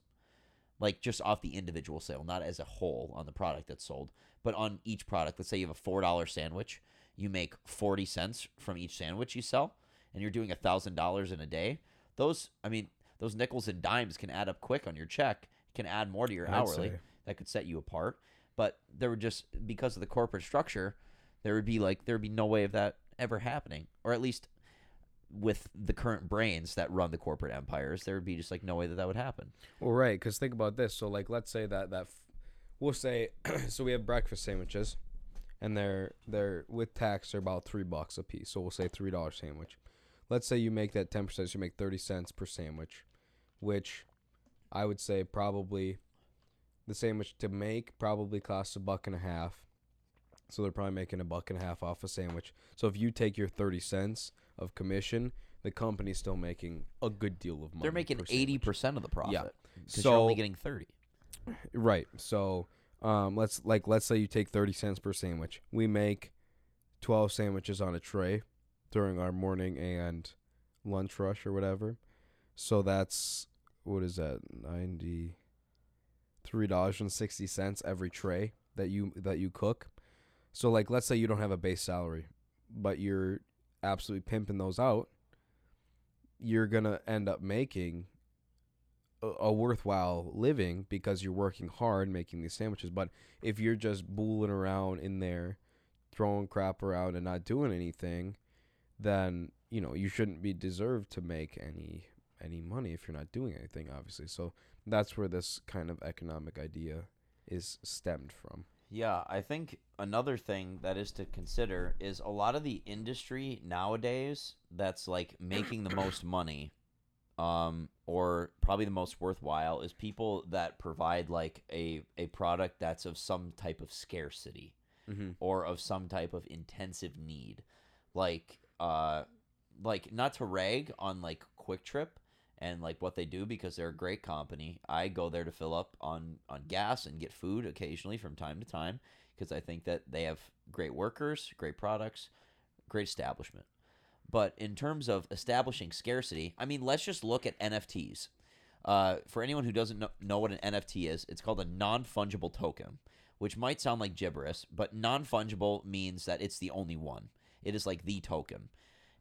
[SPEAKER 2] like just off the individual sale, not as a whole on the product that's sold, but on each product. Let's say you have a four dollar sandwich, you make forty cents from each sandwich you sell, and you're doing a thousand dollars in a day. Those, I mean, those nickels and dimes can add up quick on your check. Can add more to your
[SPEAKER 1] I'd
[SPEAKER 2] hourly.
[SPEAKER 1] say.
[SPEAKER 2] That could set you apart. But there would just because of the corporate structure, there would be like there would be no way of that ever happening, or at least with the current brains that run the corporate empires, there would be just like no way that that would happen.
[SPEAKER 1] Well, right, because think about this. So, like, let's say that that f- we'll say, so we have breakfast sandwiches, and they're they're with tax they're about three bucks a piece. So we'll say three dollar sandwich. Let's say you make that ten percent, so you make thirty cents per sandwich, which I would say probably the sandwich to make probably costs a buck and a half. So they're probably making a buck and a half off a sandwich. So if you take your thirty cents of commission, the company's still making a good deal of money.
[SPEAKER 2] They're making
[SPEAKER 1] per
[SPEAKER 2] 80% of the profit. because
[SPEAKER 1] So
[SPEAKER 2] you're only getting thirty.
[SPEAKER 1] Right. So, um, let's like let's say you take thirty cents per sandwich. We make twelve sandwiches on a tray during our morning and lunch rush or whatever. So that's what is that ninety three dollars and sixty cents every tray that you that you cook. So like let's say you don't have a base salary, but you're absolutely pimping those out. You're gonna end up making a, a worthwhile living because you're working hard making these sandwiches. But if you're just booling around in there, throwing crap around and not doing anything, then you know you shouldn't be deserved to make any any money if you're not doing anything. Obviously, so that's where this kind of economic idea is stemmed from.
[SPEAKER 2] Yeah, I think another thing that is to consider is a lot of the industry nowadays that's like making the most money um or probably the most worthwhile is people that provide like a a product that's of some type of scarcity
[SPEAKER 1] Mm-hmm.
[SPEAKER 2] or of some type of intensive need like uh like not to rag on like QuikTrip and like what they do because they're a great company. I go there to fill up on on gas and get food occasionally from time to time because i think that they have great workers great products great establishment. But in terms of establishing scarcity i mean let's just look at nfts uh, for anyone who doesn't know, know what an nft is it's called a non-fungible token which might sound like gibberish, but non fungible means that it's the only one. It is like the token.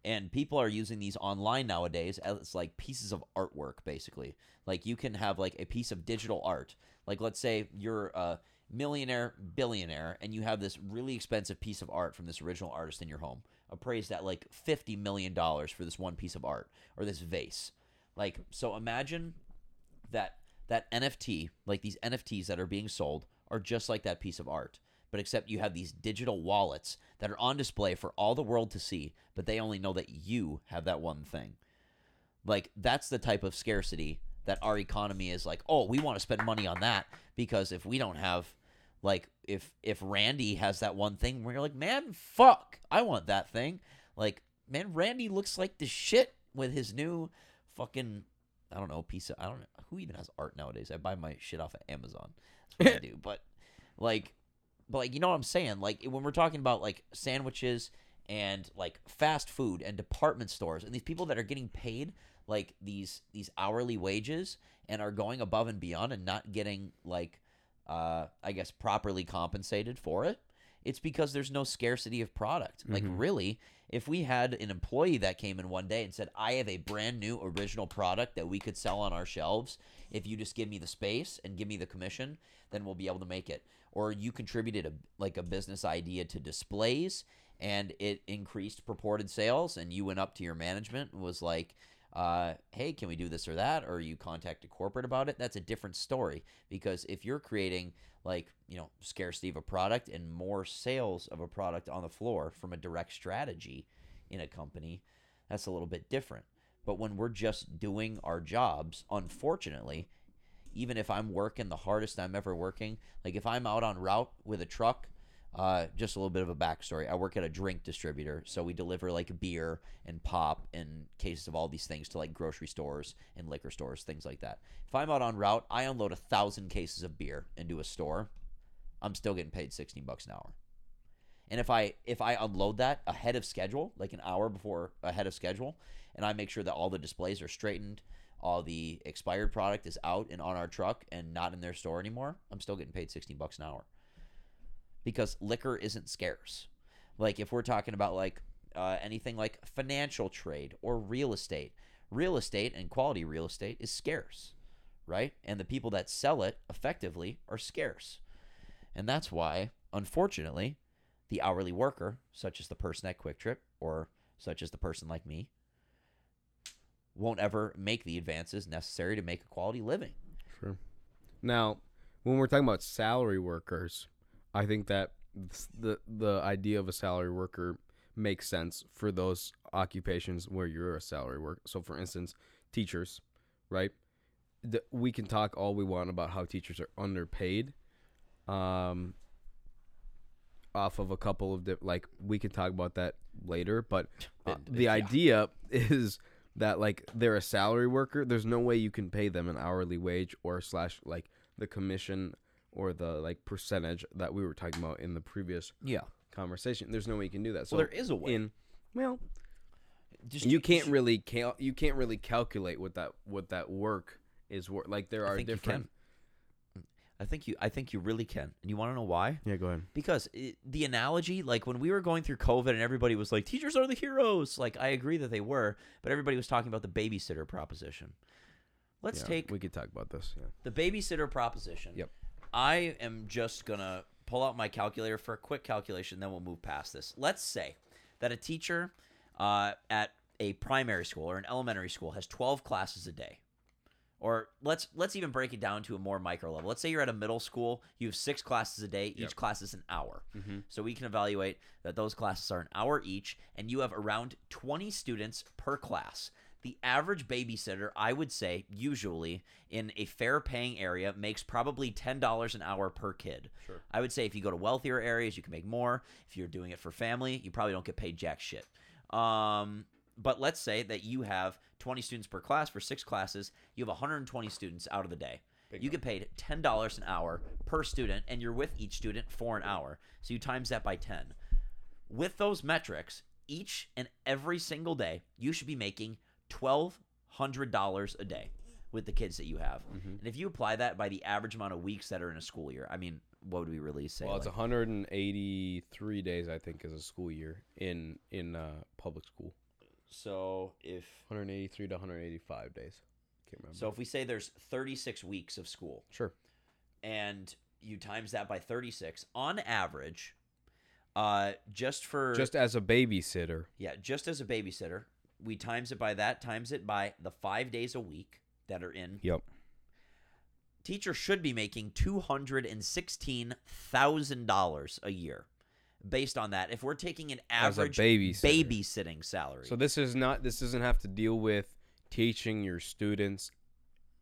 [SPEAKER 2] And people are using these online nowadays as like pieces of artwork, basically. Like you can have like a piece of digital art. Like let's say you're a millionaire, billionaire, and you have this really expensive piece of art from this original artist in your home, appraised at like $50 million for this one piece of art or this vase. Like, so imagine that that NFT, like these NFTs that are being sold, are just like that piece of art. But except you have these digital wallets that are on display for all the world to see, but they only know that you have that one thing. Like that's the type of scarcity that our economy is like, "Oh, we want to spend money on that because if we don't have like if if Randy has that one thing you're like, "Man, fuck, I want that thing." Like, man, Randy looks like the shit with his new fucking I don't know, piece of I don't know who even has art nowadays. I buy my shit off of Amazon. That's what I do. But like but like you know what I'm saying? Like when we're talking about like sandwiches and like fast food and department stores and these people that are getting paid like these these hourly wages and are going above and beyond and not getting like uh I guess properly compensated for it. It's because there's no scarcity of product. Like
[SPEAKER 1] Mhm.
[SPEAKER 2] really, if we had an employee that came in one day and said, "I have a brand new original product that we could sell on our shelves. If you just give me the space and give me the commission, then we'll be able to make it." Or you contributed a like a business idea to displays and it increased purported sales and you went up to your management and was like, uh, hey, can we do this or that? Or you contact a corporate about it. That's a different story because if you're creating like, you know, scarcity of a product and more sales of a product on the floor from a direct strategy in a company, that's a little bit different. But when we're just doing our jobs, unfortunately, even if I'm working the hardest I'm ever working, like if I'm out on route with a truck, uh, just a little bit of a backstory. I work at a drink distributor, so we deliver like beer and pop and cases of all these things to like grocery stores and liquor stores, things like that. If I'm out on route, I unload a thousand cases of beer into a store. I'm still getting paid sixteen bucks an hour. And if I if I unload that ahead of schedule, like an hour before ahead of schedule, and I make sure that all the displays are straightened, all the expired product is out and on our truck and not in their store anymore, I'm still getting paid 16 bucks an hour. Because liquor isn't scarce. Like if we're talking about like uh, anything like financial trade or real estate, real estate and quality real estate is scarce, right? And the people that sell it effectively are scarce. And that's why, unfortunately, the hourly worker, such as the person at QuikTrip or such as the person like me, won't ever make the advances necessary to make a quality living.
[SPEAKER 1] Sure. Now, when we're talking about salary workers, I think that the the idea of a salary worker makes sense for those occupations where you're a salary worker. So, for instance, teachers, right? The, we can talk all we want about how teachers are underpaid, um, off of a couple of di- like we can talk about that later. But uh, the
[SPEAKER 2] yeah.
[SPEAKER 1] idea is that like they're a salary worker. There's no way you can pay them an hourly wage or slash like the commission or the like percentage that we were talking about in the previous
[SPEAKER 2] Yeah.
[SPEAKER 1] conversation. There's no way you can do that. So
[SPEAKER 2] well, there is a way.
[SPEAKER 1] in well,
[SPEAKER 2] Just
[SPEAKER 1] you can't really cal- you can't really calculate what that what that work is worth. Like there
[SPEAKER 2] I
[SPEAKER 1] are different.
[SPEAKER 2] I think you. I think you really can. And you want to know why?
[SPEAKER 1] Yeah, go ahead.
[SPEAKER 2] Because it, the analogy, like when we were going through COVID and everybody was like, teachers are the heroes. Like, I agree that they were, but everybody was talking about the babysitter proposition. Let's
[SPEAKER 1] Yeah,
[SPEAKER 2] take
[SPEAKER 1] We could talk about this. Yeah.
[SPEAKER 2] the babysitter proposition.
[SPEAKER 1] Yep.
[SPEAKER 2] I am just going to pull out my calculator for a quick calculation, then we'll move past this. Let's say that a teacher uh, at a primary school or an elementary school has 12 classes a day. Or let's let's even break it down to a more micro level. Let's say you're at a middle school, you have six classes a day. Each
[SPEAKER 1] Yep.
[SPEAKER 2] class is an hour.
[SPEAKER 1] Mm-hmm.
[SPEAKER 2] So we can evaluate that those classes are an hour each, and you have around 20 students per class. The average babysitter, I would say, usually in a fair paying area, makes probably $10 an hour per kid.
[SPEAKER 1] Sure.
[SPEAKER 2] I would say if you go to wealthier areas, you can make more. If you're doing it for family, you probably don't get paid jack shit. Um, but let's say that you have 20 students per class for six classes, you have 120 students out of the day. you get paid $10 an hour per student, and you're with each student for an hour. So you times that by 10. With those metrics, each and every single day, you should be making $1,200 a day with the kids that you have.
[SPEAKER 1] Mhm.
[SPEAKER 2] And if you apply that by the average amount of weeks that are in a school year, I mean, what would we really say?
[SPEAKER 1] Well, it's
[SPEAKER 2] like-
[SPEAKER 1] 183 days, I think, is a school year in in uh, public school.
[SPEAKER 2] So if
[SPEAKER 1] 183 to 185 days. Can't remember.
[SPEAKER 2] so if we say there's 36 weeks of school
[SPEAKER 1] sure.
[SPEAKER 2] and you times that by 36 on average uh just for
[SPEAKER 1] Just as a babysitter.
[SPEAKER 2] yeah just as a babysitter we times it by that times it by the 5 days a week that are in
[SPEAKER 1] Yep.
[SPEAKER 2] teachers should be making $216,000 a year based on that if we're taking an average
[SPEAKER 1] babysitter.
[SPEAKER 2] babysitting salary
[SPEAKER 1] So this is not. This doesn't have to deal with teaching your students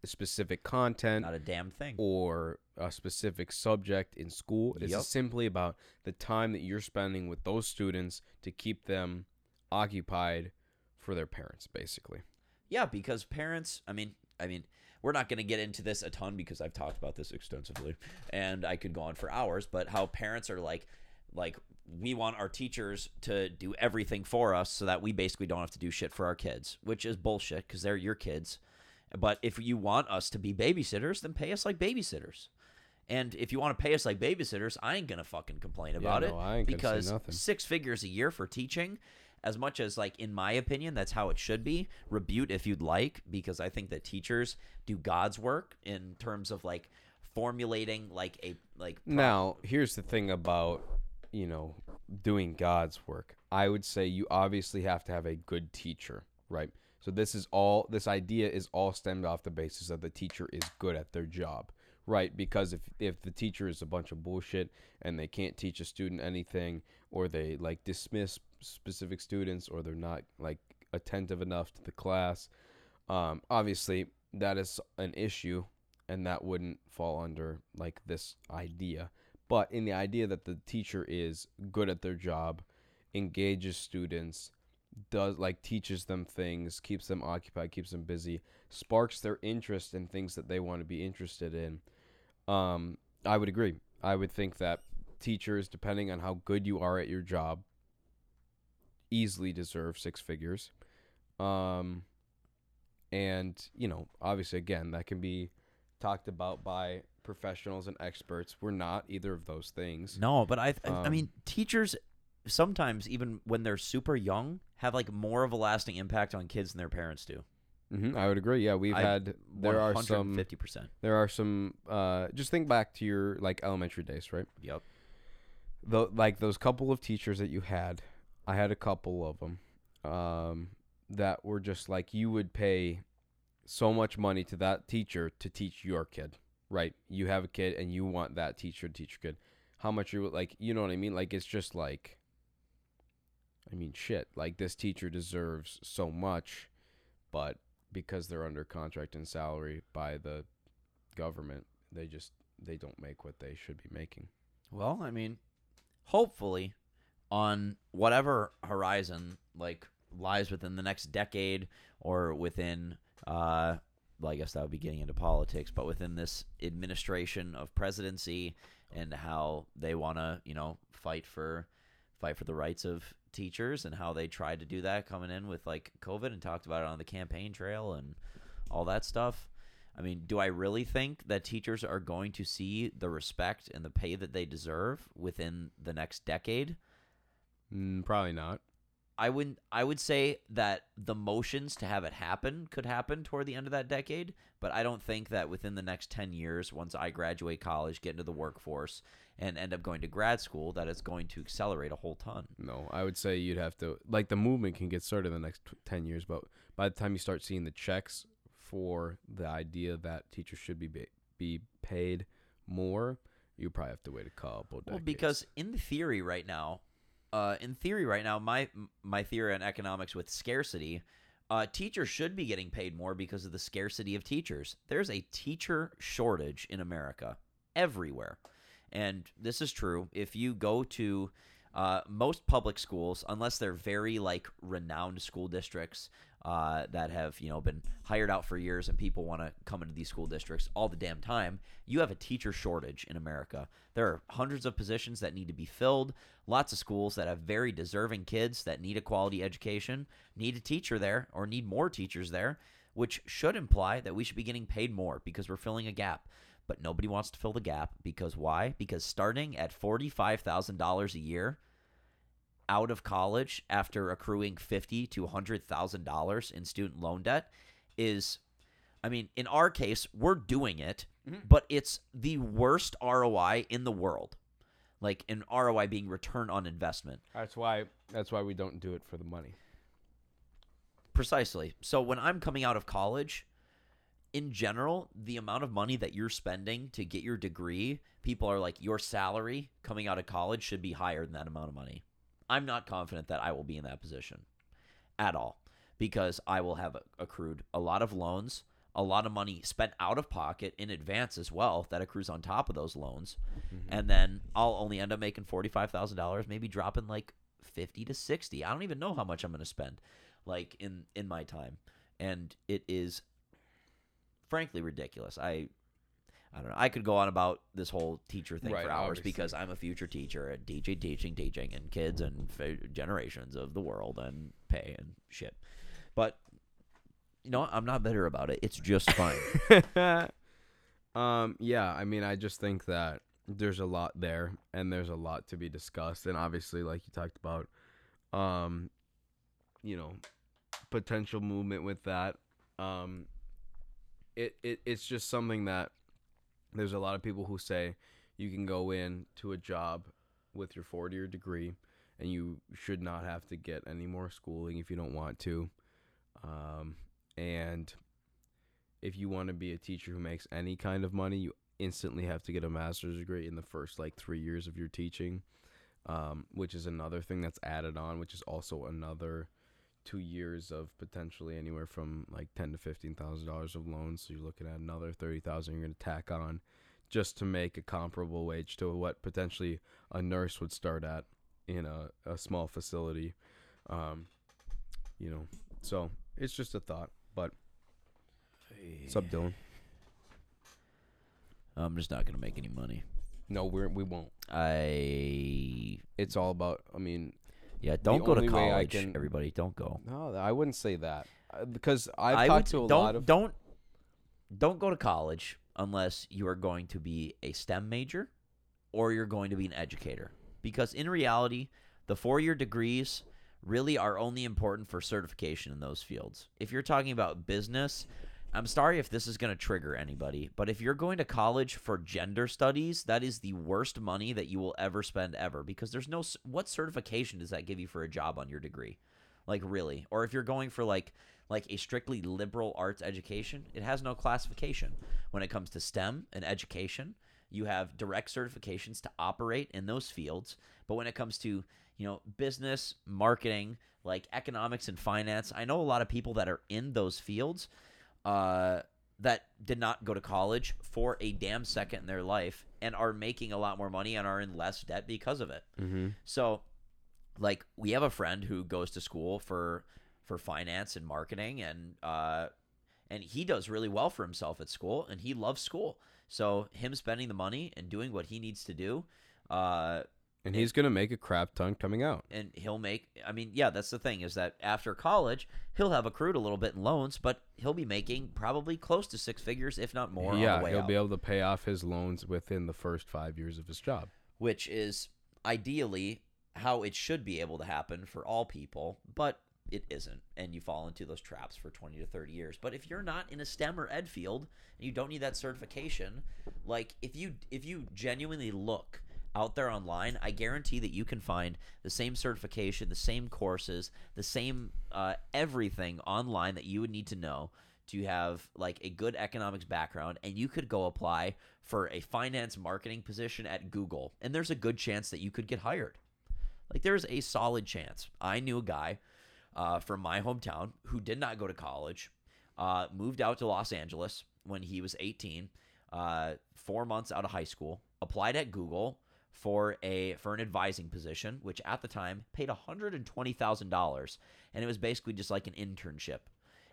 [SPEAKER 1] specific content
[SPEAKER 2] not a damn thing
[SPEAKER 1] or a specific subject in school. This
[SPEAKER 2] Yep.
[SPEAKER 1] is simply about the time that you're spending with those students to keep them occupied for their parents, basically.
[SPEAKER 2] Yeah, because parents, I mean, I mean, we're not going to get into this a ton because I've talked about this extensively and I could go on for hours, but how parents are like like we want our teachers to do everything for us so that we basically don't have to do shit for our kids, which is bullshit because they're your kids. But if you want us to be babysitters, then pay us like babysitters. And if you want to pay us like babysitters, I ain't gonna fucking complain about
[SPEAKER 1] no,
[SPEAKER 2] it
[SPEAKER 1] I ain't gonna say
[SPEAKER 2] because six figures a year for teaching, as much as like in my opinion, that's how it should be. Rebute if you'd like, because I think that teachers do God's work in terms of like formulating like a like pro-
[SPEAKER 1] Now, here's the thing about, you know, doing God's work. I would say you obviously have to have a good teacher, right? So this is all this idea is all stemmed off the basis that the teacher is good at their job, right? Because if if the teacher is a bunch of bullshit and they can't teach a student anything or they like dismiss specific students or they're not like attentive enough to the class, um, obviously that is an issue and that wouldn't fall under like this idea but in the idea that the teacher is good at their job engages students does like teaches them things keeps them occupied keeps them busy sparks their interest in things that they want to be interested in um i would agree i would think that teachers, depending on how good you are at your job, easily deserve six figures. Um, and you know, obviously, again, that can be talked about by professionals and experts. We're not either of those things.
[SPEAKER 2] No, but I I- I
[SPEAKER 1] Um,
[SPEAKER 2] mean teachers sometimes even when they're super young have like more of a lasting impact on kids than their parents do.
[SPEAKER 1] hmm I would agree. Yeah, we've
[SPEAKER 2] I-
[SPEAKER 1] had there are some
[SPEAKER 2] fifty percent.
[SPEAKER 1] there are some. Uh, just think back to your like elementary days, right?
[SPEAKER 2] Yep.
[SPEAKER 1] the like those couple of teachers that you had i had a couple of them um, that were just like you would pay so much money to that teacher to teach your kid right? You have a kid and you want that teacher to teach your kid. How much you like you know what i mean? Like it's just like i mean shit like this teacher deserves so much but because they're under contract and salary by the government they just they don't make what they should be making.
[SPEAKER 2] Well, I mean, hopefully on whatever horizon like lies within the next decade or within uh well, I guess that would be getting into politics, but within this administration of presidency and how they want to, you know, fight for fight for the rights of teachers and how they tried to do that coming in with like COVID and talked about it on the campaign trail and all that stuff. I mean, do I really think that teachers are going to see the respect and the pay that they deserve within the next decade?
[SPEAKER 1] mm, probably not
[SPEAKER 2] I would I would say that the motions to have it happen could happen toward the end of that decade, but I don't think that within the next 10 years once I graduate college, get into the workforce and end up going to grad school that it's going to accelerate a whole ton.
[SPEAKER 1] No, I would say you'd have to like the movement can get started in the next t- ten years, but by the time you start seeing the checks for the idea that teachers should be be paid more, you probably have to wait a couple. Decades.
[SPEAKER 2] Well, because in theory right now, uh, in theory right now, my my theory on economics with scarcity, uh, teachers should be getting paid more because of the scarcity of teachers. There's a teacher shortage in America everywhere, and this is true. If you go to uh, most public schools, unless they're very like renowned school districts uh, that have you know been hired out for years and people want to come into these school districts all the damn time, you have a teacher shortage in America. There are hundreds of positions that need to be filled. Lots of schools that have very deserving kids that need a quality education, need a teacher there, or need more teachers there, which should imply that we should be getting paid more because we're filling a gap. But nobody wants to fill the gap because why? Because starting at $45,000 a year out of college after accruing fifty to hundred thousand dollars in student loan debt is I mean, in our case, we're doing it, mm-hmm. but it's the worst ROI in the world. Like an ROI being return on investment.
[SPEAKER 1] that's why that's why we don't do it for the money.
[SPEAKER 2] Precisely. So when I'm coming out of college, in general, the amount of money that you're spending to get your degree, people are like, your salary coming out of college should be higher than that amount of money. I'm not confident that I will be in that position at all because I will have accrued a lot of loans, a lot of money spent out of pocket in advance as well that accrues on top of those loans. Mm-hmm. And then I'll only end up making $45,000, maybe dropping like 50 to 60. I don't even know how much I'm going to spend like in in my time. And it is frankly ridiculous. I I don't know. I could go on about this whole teacher thing
[SPEAKER 1] Right,
[SPEAKER 2] for hours
[SPEAKER 1] obviously.
[SPEAKER 2] because I'm a future teacher and teaching, teaching, teaching, and kids and f- generations of the world and pay and shit. But you know, what? I'm not bitter about it. It's just fine.
[SPEAKER 1] um, yeah, I mean, I just think that there's a lot there, and there's a lot to be discussed, and obviously, like you talked about, um, you know, potential movement with that. Um, it, it it's just something that there's a lot of people who say you can go in to a job with your 40 year degree and you should not have to get any more schooling if you don't want to. Um, and if you want to be a teacher who makes any kind of money you instantly have to get a master's degree in the first like three years of your teaching um, which is another thing that's added on which is also another two years of potentially anywhere from like ten to fifteen thousand dollars of loans. So you're looking at another thirty thousand you're gonna tack on just to make a comparable wage to what potentially a nurse would start at in a, a small facility. Um, you know, so it's just a thought. But what's up, Dylan?
[SPEAKER 2] I'm just not going to make any money.
[SPEAKER 1] No, we're we won't.
[SPEAKER 2] I
[SPEAKER 1] It's all about. I mean,
[SPEAKER 2] yeah, don't go to
[SPEAKER 1] only way I
[SPEAKER 2] college.
[SPEAKER 1] can-
[SPEAKER 2] Everybody, don't go.
[SPEAKER 1] no, I wouldn't say that Uh, because I've
[SPEAKER 2] I
[SPEAKER 1] talked
[SPEAKER 2] would,
[SPEAKER 1] to a
[SPEAKER 2] don't
[SPEAKER 1] lot of.
[SPEAKER 2] don't don't go to college unless you are going to be a STEM major or you're going to be an educator. Because in reality, the four-year degrees really are only important for certification in those fields. If you're talking about business, I'm sorry if this is going to trigger anybody, but if you're going to college for gender studies, that is the worst money that you will ever spend ever because there's no what certification does that give you for a job on your degree? Like really? Or if you're going for like like a strictly liberal arts education, it has no classification. When it comes to STEM and education, you have direct certifications to operate in those fields, but when it comes to, you know, business, marketing, like economics and finance, I know a lot of people that are in those fields uh, that did not go to college for a damn second in their life and are making a lot more money and are in less debt because of it.
[SPEAKER 1] hmm
[SPEAKER 2] So, like, we have a friend who goes to school for for finance and marketing, and uh, and he does really well for himself at school, and he loves school. So, him spending the money and doing what he needs to do, uh,
[SPEAKER 1] And he's gonna make a crap ton coming out.
[SPEAKER 2] and he'll make. I mean, yeah, that's the thing is that after college, he'll have accrued a little bit in loans, but he'll be making probably close to six figures, if not more. on
[SPEAKER 1] yeah,
[SPEAKER 2] the way
[SPEAKER 1] he'll
[SPEAKER 2] out.
[SPEAKER 1] be able to pay off his loans within the first five years of his job.
[SPEAKER 2] which is ideally how it should be able to happen for all people, but it isn't. And you fall into those traps for 20 to 30 years. But if you're not in a STEM or ed field and you don't need that certification, like if you if you genuinely look out there online, I guarantee that you can find the same certification, the same courses, the same uh, everything online that you would need to know to have like a good economics background and you could go apply for a finance marketing position at Google and there's a good chance that you could get hired. Like there's a solid chance. I knew a guy uh, from my hometown who did not go to college, uh, moved out to Los Angeles when he was 18, uh, four months out of high school, applied at Google for a for an advising position, which at the time paid $120,000, and it was basically just like an internship.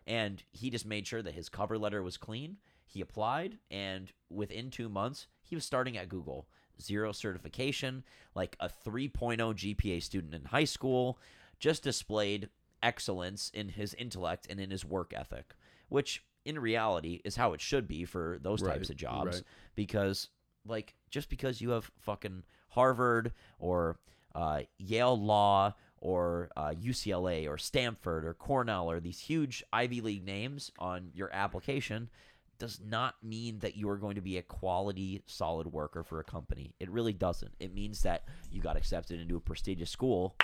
[SPEAKER 2] And he just made sure that his cover letter was clean. He applied, and within two months, he was starting at Google. Zero certification, like a 3.0 GPA student in high school, just displayed excellence in his intellect and in his work ethic, which in reality is how it should be for those types
[SPEAKER 1] Right,
[SPEAKER 2] of jobs.
[SPEAKER 1] right.
[SPEAKER 2] Because, like, just because you have fucking Harvard or uh, Yale Law or uh, UCLA or Stanford or Cornell or these huge Ivy League names on your application does not mean that you are going to be a quality, solid worker for a company. It really doesn't. It means that you got accepted into a prestigious school.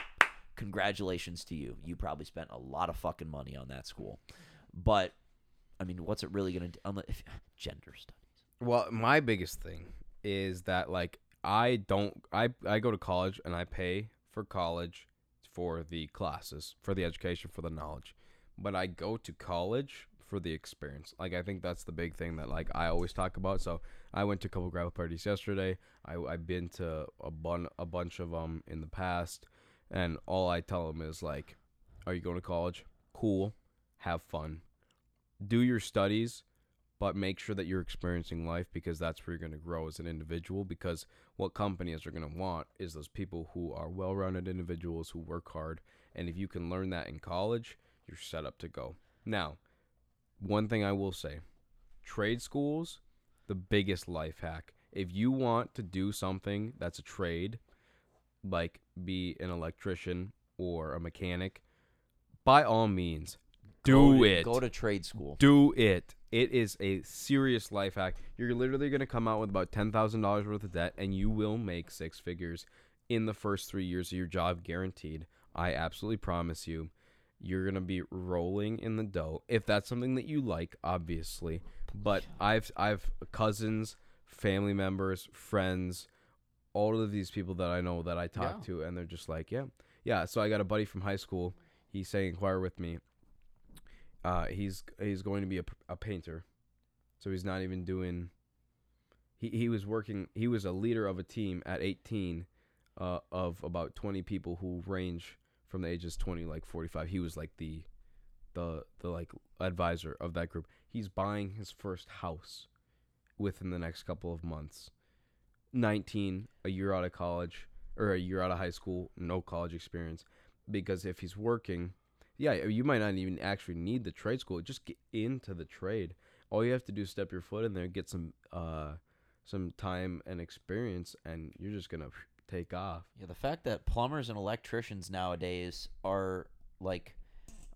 [SPEAKER 2] Congratulations to you. You probably spent a lot of fucking money on that school. But, I mean, what's it really going to do? Gender studies.
[SPEAKER 1] Well, my biggest thing is that like I don't I I go to college and I pay for college for the classes, for the education, for the knowledge. But I go to college for the experience. Like I think that's the big thing that like I always talk about. So I went to a couple grapple parties yesterday. I I've been to a bun a bunch of them in the past, and all I tell them is like, "Are you going to college? Cool, have fun, do your studies." But make sure that you're experiencing life because that's where you're going to grow as an individual because what companies are going to want is those people who are well-rounded individuals who work hard and if you can learn that in college you're set up to go now one thing i will say trade schools the biggest life hack if you want to do something that's a trade like be an electrician or a mechanic by all means do
[SPEAKER 2] Go
[SPEAKER 1] it
[SPEAKER 2] Go to trade school.
[SPEAKER 1] do it. It is a serious life hack. You're literally going to come out with about $10,000 worth of debt and you will make six figures in the first 3 years of your job guaranteed. I absolutely promise you. You're going to be rolling in the dough if that's something that you like, obviously. But I've I've cousins, family members, friends, all of these people that I know that I talk
[SPEAKER 2] Yeah.
[SPEAKER 1] to and they're just like, "Yeah. Yeah, so I got a buddy from high school. He's saying inquire with me uh, he's he's going to be a, a painter, so he's not even doing. He he was working. He was a leader of a team at 18, uh, of about 20 people who range from the ages 20 like 45. He was like the, the the like advisor of that group. He's buying his first house, within the next couple of months. 19, a year out of college or a year out of high school, no college experience. Because if he's working, yeah, you might not even actually need the trade school. Just get into the trade. All you have to do is step your foot in there, get some uh, some time and experience, and you're just gonna take off.
[SPEAKER 2] Yeah, the fact that plumbers and electricians nowadays are like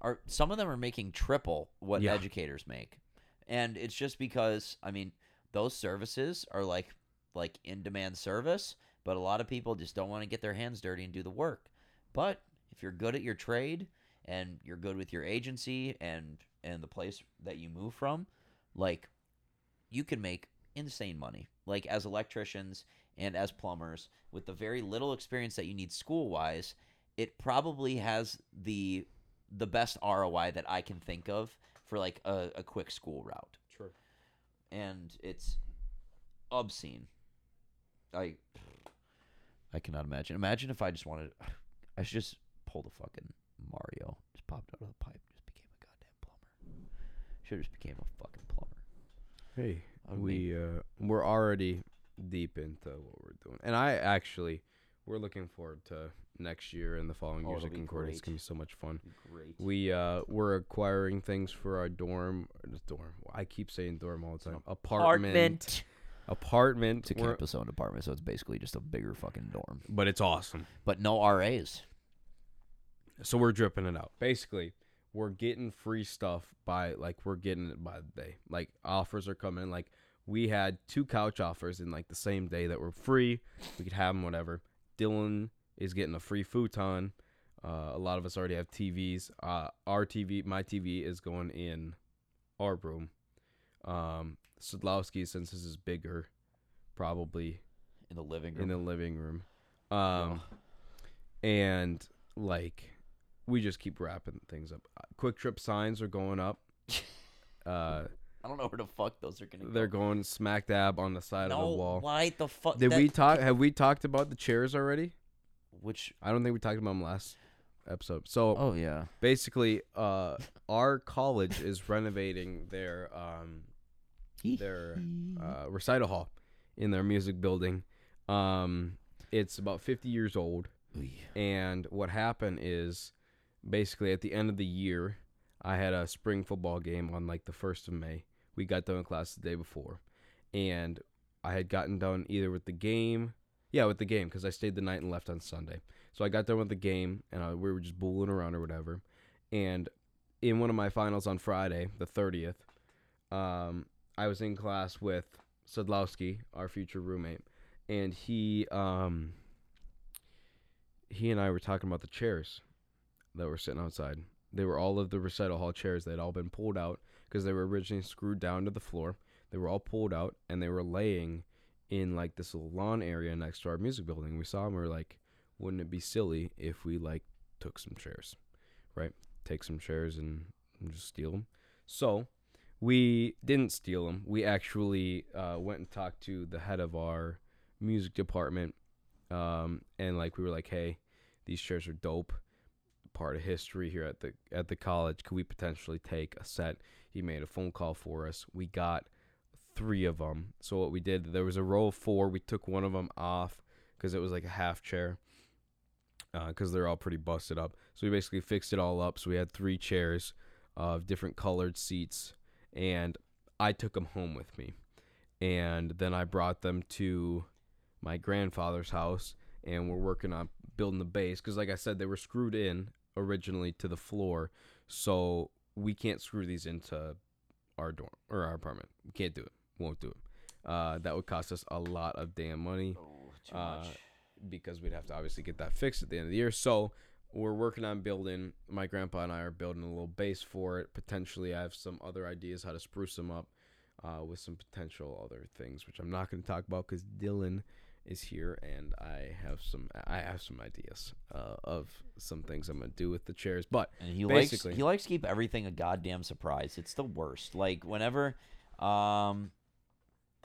[SPEAKER 2] are some of them are making triple what
[SPEAKER 1] Yeah.
[SPEAKER 2] educators make. And it's just because I mean, those services are like like in demand service, but a lot of people just don't want to get their hands dirty and do the work. But if you're good at your trade and you're good with your agency and and the place that you move from, like you can make insane money. Like as electricians and as plumbers, with the very little experience that you need school wise, it probably has the the best ROI that I can think of for like a, a quick school route.
[SPEAKER 1] True.
[SPEAKER 2] And it's obscene. I I cannot imagine. Imagine if I just wanted I should just pull the fucking Mario. Just popped out of the pipe, just became a goddamn plumber. Should have just became a fucking plumber.
[SPEAKER 1] Hey, we uh, we're already deep into what we're doing, and I actually we're looking forward to next year and the following
[SPEAKER 2] Oh,
[SPEAKER 1] years at Concordia. It's gonna be so much fun.
[SPEAKER 2] Great.
[SPEAKER 1] We uh we're acquiring things for our dorm. the Dorm. I keep saying dorm all the time. Apartment. Apartment.
[SPEAKER 2] It's a campus owned apartment, so it's basically just a bigger fucking dorm.
[SPEAKER 1] but it's awesome.
[SPEAKER 2] But no RAs.
[SPEAKER 1] So we're dripping it out. Basically, we're getting free stuff by like we're getting it by the day. Like offers are coming. Like we had two couch offers in like the same day that were free. We could have them whatever. Dylan is getting a free futon. Uh, a lot of us already have TVs. Uh, our TV, my TV, is going in our room. Um, Sadlowski, since this is bigger, probably
[SPEAKER 2] in the living room.
[SPEAKER 1] in the living room. Um, and like we just keep wrapping things up. Uh, QuikTrip signs are going up. Uh,
[SPEAKER 2] I don't know where the fuck those are gonna
[SPEAKER 1] they're
[SPEAKER 2] go.
[SPEAKER 1] going smack dab on the side
[SPEAKER 2] no,
[SPEAKER 1] of the wall.
[SPEAKER 2] why the fuck?
[SPEAKER 1] Did
[SPEAKER 2] that-
[SPEAKER 1] we talk? Have we talked about the chairs already?
[SPEAKER 2] Which?
[SPEAKER 1] I don't think we talked about them last episode. So
[SPEAKER 2] Oh yeah.
[SPEAKER 1] basically, uh, our college is renovating their um, their uh, recital hall in their music building. Um, it's about 50 years old. And what happened is basically at the end of the year, I had a spring football game on like the 1st of May. We got done with class the day before. And I had gotten done either with the game. Yeah, with the game because I stayed the night and left on Sunday. So I got done with the game and I, we were just booling around or whatever. And in one of my finals on Friday, the 30th, um, I was in class with Sadlowski, our future roommate, and he um, he and I were talking about the chairs that were sitting outside. They were all of the recital hall chairs. They had all been pulled out because they were originally screwed down to the floor. They were all pulled out and they were laying in like this little lawn area next to our music building. We saw them. We were like, wouldn't it be silly if we like took some chairs, right? Take some chairs and, and just steal them. So we didn't steal them. We actually uh, went and talked to the head of our music department, um, and like we were like, "Hey, these chairs are dope. Part of history here at the at the college. Could we potentially take a set?" He made a phone call for us. We got three of them. So what we did, there was a row of four. We took one of them off because it was like a half chair. Uh, because they're all pretty busted up. So we basically fixed it all up. So we had three chairs of different colored seats and I took them home with me. And then I brought them to my grandfather's house, and we're working on building the base because, like I said, they were screwed in originally to the floor, so we can't screw these into our dorm or our apartment. We can't do it. Won't do it. Uh, that would cost us a lot of damn money
[SPEAKER 2] Oh, too
[SPEAKER 1] Uh,
[SPEAKER 2] much.
[SPEAKER 1] because we'd have to obviously get that fixed at the end of the year. So we're working on building. My grandpa and I are building a little base for it. Potentially, I have some other ideas how to spruce them up uh, with some potential other things, which I'm not going to talk about because Dylan is here and I have some. I have some ideas uh, of some things I'm going to do with the chairs. But
[SPEAKER 2] And he likes he likes to keep everything a goddamn surprise. It's the worst. Like whenever, um,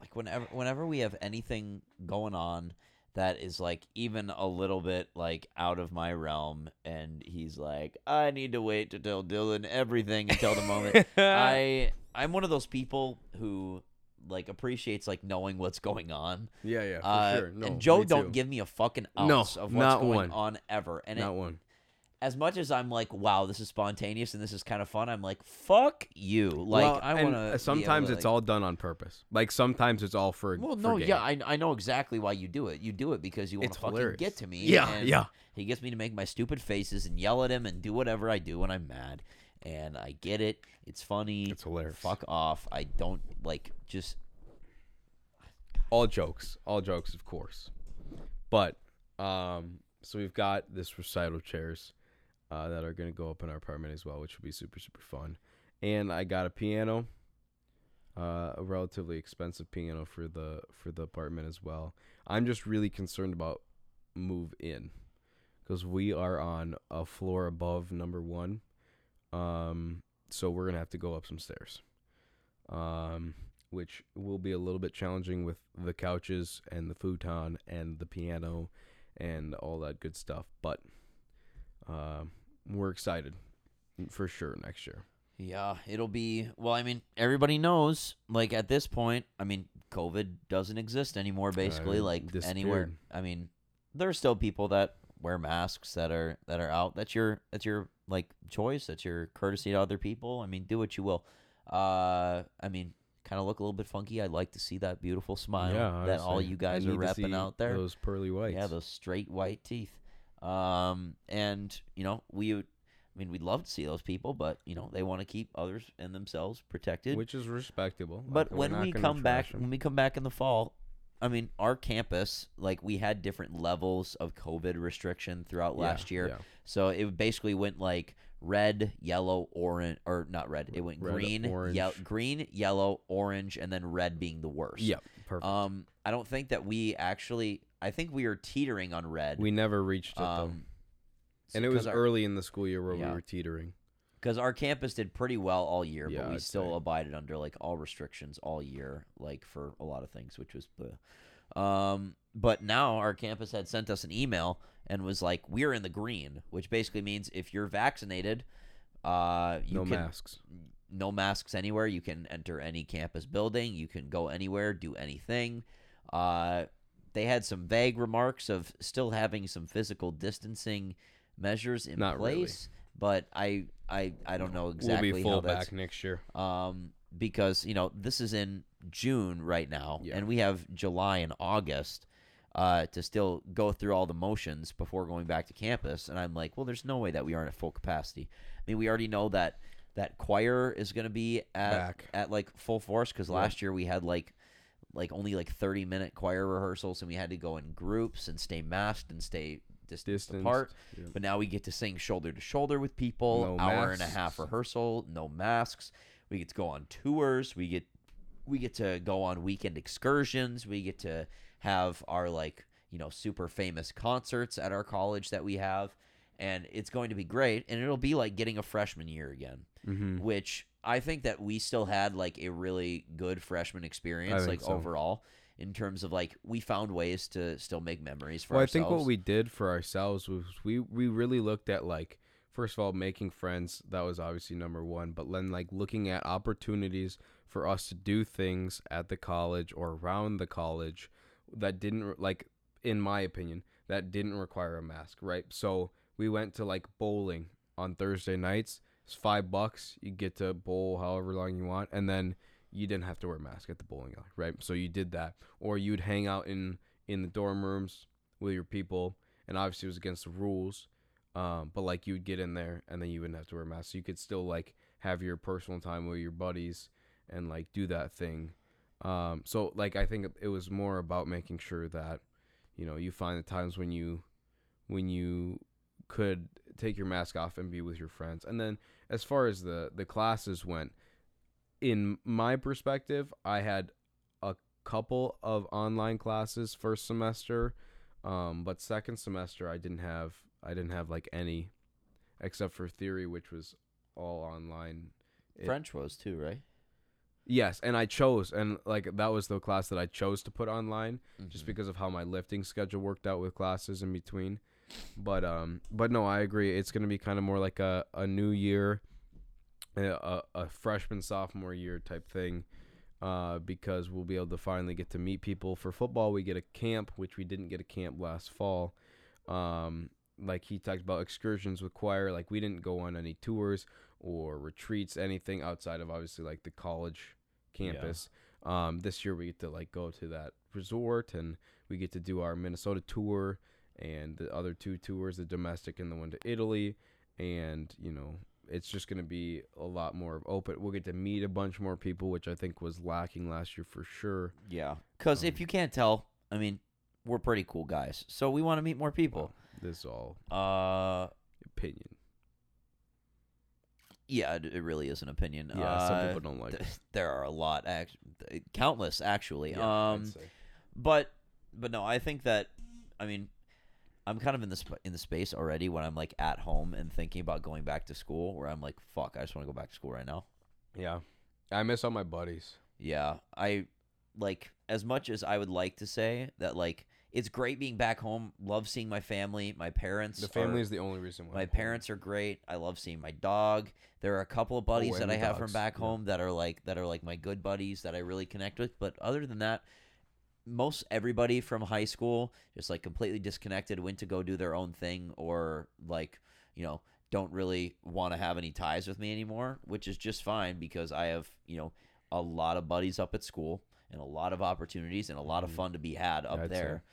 [SPEAKER 2] like whenever whenever we have anything going on that is like even a little bit like out of my realm, and he's like, I need to wait to tell Dylan everything until the moment. I I'm one of those people who like appreciates like knowing what's going on.
[SPEAKER 1] Yeah, yeah, for
[SPEAKER 2] Uh,
[SPEAKER 1] sure. No,
[SPEAKER 2] and Joe don't give me a fucking
[SPEAKER 1] No,
[SPEAKER 2] ounce of what's going
[SPEAKER 1] one.
[SPEAKER 2] on ever. And it,
[SPEAKER 1] not one.
[SPEAKER 2] as much as I'm like, wow, this is spontaneous and this is kind of fun, I'm like, fuck you. Like
[SPEAKER 1] Well,
[SPEAKER 2] I want to.
[SPEAKER 1] Sometimes it's all done on purpose. Like sometimes it's all for.
[SPEAKER 2] Well, no,
[SPEAKER 1] gain.
[SPEAKER 2] yeah, I, I know exactly why you do it. You do it because you want to fucking
[SPEAKER 1] hilarious.
[SPEAKER 2] get to me.
[SPEAKER 1] Yeah, yeah.
[SPEAKER 2] He gets me to make my stupid faces and yell at him and do whatever I do when I'm mad. And I get it. It's funny.
[SPEAKER 1] It's hilarious.
[SPEAKER 2] Fuck off. I don't like just.
[SPEAKER 1] all jokes, all jokes, of course. But um, so we've got this recital chairs uh, that are gonna go up in our apartment as well, which will be super super fun. And I got a piano, uh, a relatively expensive piano for the for the apartment as well. I'm just really concerned about move in because we are on a floor above number one. Um, so we're gonna have to go up some stairs. Um, which will be a little bit challenging with the couches and the futon and the piano and all that good stuff. But um we're excited for sure next year.
[SPEAKER 2] Yeah, it'll be. Well, I mean, everybody knows. Like at this point, I mean, COVID doesn't exist anymore. Basically,
[SPEAKER 1] it
[SPEAKER 2] like anywhere. I mean, there are still people that wear masks that are that are out. That's your that's your like choice. That's your courtesy to other people. I mean, do what you will. Uh, I mean, kind of look a little bit funky. I'd like to see that beautiful smile
[SPEAKER 1] yeah,
[SPEAKER 2] that all you
[SPEAKER 1] I
[SPEAKER 2] guys are
[SPEAKER 1] need
[SPEAKER 2] repping out there.
[SPEAKER 1] Those pearly whites.
[SPEAKER 2] Yeah, those straight white teeth. Um, and you know, we, would- I mean, we'd love to see those people, but you know, they want to keep others and themselves protected.
[SPEAKER 1] which is respectable.
[SPEAKER 2] but
[SPEAKER 1] Like,
[SPEAKER 2] when we come back,
[SPEAKER 1] trash 'em.
[SPEAKER 2] when we come back in the fall, I mean, our campus, like, we had different levels of COVID restriction throughout
[SPEAKER 1] Yeah,
[SPEAKER 2] last year.
[SPEAKER 1] yeah.
[SPEAKER 2] So it basically went like red, yellow, orange, or not red. It went
[SPEAKER 1] Red,
[SPEAKER 2] green, yel- green, yellow, orange, and then red being the worst.
[SPEAKER 1] Yeah, perfect.
[SPEAKER 2] Um, I don't think that we actually. I think we are teetering on red.
[SPEAKER 1] we never reached it though.
[SPEAKER 2] um,
[SPEAKER 1] and it was
[SPEAKER 2] our,
[SPEAKER 1] early in the school year where
[SPEAKER 2] Yeah.
[SPEAKER 1] we were teetering.
[SPEAKER 2] Because our campus did pretty well all year,
[SPEAKER 1] Yeah,
[SPEAKER 2] but we
[SPEAKER 1] I'd
[SPEAKER 2] still
[SPEAKER 1] say.
[SPEAKER 2] abided under like all restrictions all year, like for a lot of things, which was the. Um, but now our campus had sent us an email and was like, "We're in the green," which basically means if you're vaccinated, uh, you
[SPEAKER 1] no
[SPEAKER 2] can
[SPEAKER 1] masks.
[SPEAKER 2] no masks anywhere. You can enter any campus building. You can go anywhere, do anything. Uh, they had some vague remarks of still having some physical distancing measures in
[SPEAKER 1] Not really.
[SPEAKER 2] place, but I, I, I don't know exactly
[SPEAKER 1] we'll be full back next year.
[SPEAKER 2] um, because you know this is in June right now,
[SPEAKER 1] Yeah.
[SPEAKER 2] and we have July and August uh, to still go through all the motions before going back to campus. And I'm like, well, there's no way that we aren't at full capacity. I mean, we already know that that choir is going to be at
[SPEAKER 1] Back.
[SPEAKER 2] at like full force because
[SPEAKER 1] Yep.
[SPEAKER 2] last year we had like like only like 30 minute choir rehearsals and we had to go in groups and stay masked and stay distanced
[SPEAKER 1] Distance.
[SPEAKER 2] apart
[SPEAKER 1] Yeah.
[SPEAKER 2] but now we get to sing shoulder to shoulder with people.
[SPEAKER 1] No
[SPEAKER 2] hour and a half rehearsal, no masks. We get to go on tours. We get we get to go on weekend excursions. We get to have our like you know super famous concerts at our college that we have, and it's going to be great. And it'll be like getting a freshman year again,
[SPEAKER 1] Mhm.
[SPEAKER 2] which I think that we still had like a really good freshman experience, like
[SPEAKER 1] so.
[SPEAKER 2] overall. In terms of like, we found ways to still make memories for
[SPEAKER 1] well,
[SPEAKER 2] ourselves.
[SPEAKER 1] I think what we did for ourselves was we we really looked at like first of all making friends. That was obviously number one, but then like looking at opportunities for us to do things at the college or around the college that didn't like, in my opinion, that didn't require a mask, right? So we went to like bowling on Thursday nights. It's five bucks. You get to bowl however long you want, and then you didn't have to wear a mask at the bowling alley, right? So you did that, or you'd hang out in in the dorm rooms with your people, and obviously it was against the rules. Um, but like you'd get in there, and then you wouldn't have to wear a mask, so you could still like have your personal time with your buddies and like do that thing. Um, so like I think it was more about making sure that you know you find the times when you when you could take your mask off and be with your friends. And then as far as the the classes went, in my perspective, I had a couple of online classes first semester, um, but second semester I didn't have I didn't have like any, except for theory, which was all online. It-
[SPEAKER 2] French was too, right?
[SPEAKER 1] Yes, and I chose, and like that was the class that I chose to put online, just
[SPEAKER 2] Mhm.
[SPEAKER 1] because of how my lifting schedule worked out with classes in between. But um, but no, I agree. It's gonna be kind of more like a, a new year, a, a, freshman sophomore year type thing. uh, because we'll be able to finally get to meet people. For football, we get a camp, which we didn't get a camp last fall. Um, like he talked about excursions with choir, like we didn't go on any tours or retreats, anything outside of obviously like the college campus. Um, this year we get to like go to that resort and we get to do our Minnesota tour and the other two tours, the domestic and the one to Italy. And, you know, it's just going to be a lot more of open. We'll get to meet a bunch more people, which I think was lacking last year for sure.
[SPEAKER 2] Yeah. Because
[SPEAKER 1] Um,
[SPEAKER 2] if you can't tell, I mean, we're pretty cool guys, so we want to meet more people.
[SPEAKER 1] This is all
[SPEAKER 2] Uh,
[SPEAKER 1] opinion.
[SPEAKER 2] yeah, it, really is an opinion.
[SPEAKER 1] Yeah, some
[SPEAKER 2] Uh,
[SPEAKER 1] people don't like
[SPEAKER 2] th-
[SPEAKER 1] it.
[SPEAKER 2] there are a lot, act- countless actually.
[SPEAKER 1] Yeah,
[SPEAKER 2] um, but but no, I think that I mean, I'm kind of in the sp- in the space already when I'm like at home and thinking about going back to school, where I'm like, fuck, I just want to go back to school right now.
[SPEAKER 1] yeah. I miss all my buddies.
[SPEAKER 2] Yeah, I like as much as I would like to say that like it's great being back home. Love seeing my family. My parents.
[SPEAKER 1] The
[SPEAKER 2] are-
[SPEAKER 1] family is the only reason why.
[SPEAKER 2] my parents are great. I love seeing my dog. There are a couple of oh, buddies
[SPEAKER 1] Oh,
[SPEAKER 2] that I have from back
[SPEAKER 1] yeah.
[SPEAKER 2] home that are like that are like my good buddies that I really connect with. But other than that, most everybody from high school just like completely disconnected, went to go do their own thing, or like you know don't really want to have any ties with me anymore, which is just fine because I have you know a lot of buddies up at school and a lot of opportunities and a lot of
[SPEAKER 1] Mhm.
[SPEAKER 2] fun to be had up
[SPEAKER 1] I'd say.
[SPEAKER 2] there,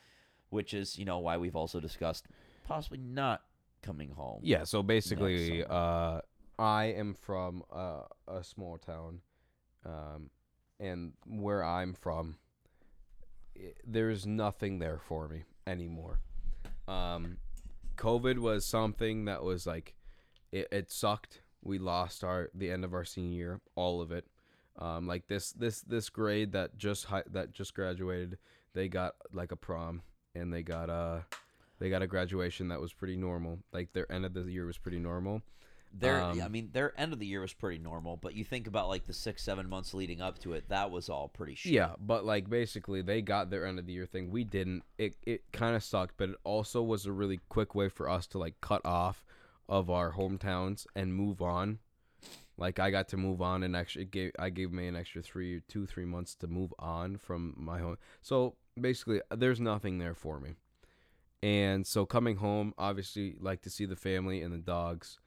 [SPEAKER 2] which is you know why we've also discussed possibly not coming home.
[SPEAKER 1] Yeah, so basically, uh, I am from uh, a small town, um, and where I'm from, there's nothing there for me anymore. Um, COVID was something that was like, it, it sucked. We lost our the end of our senior year, all of it. Um, like this this this grade that just hi- that just graduated, they got like a prom and they got a they got a graduation that was pretty normal. Like their end of the year was pretty normal.
[SPEAKER 2] Their,
[SPEAKER 1] Um,
[SPEAKER 2] I mean, their end of the year was pretty normal, but you think about like the six, seven months leading up to it, that was all pretty shit.
[SPEAKER 1] Yeah, but like basically they got their end of the year thing. We didn't. It it kind of sucked, but it also was a really quick way for us to like cut off of our hometowns and move on. Like I got to move on and actually gave I gave me an extra three two three months to move on from my home. So basically, there's nothing there for me. And so coming home, obviously, like to see the family and the dogs,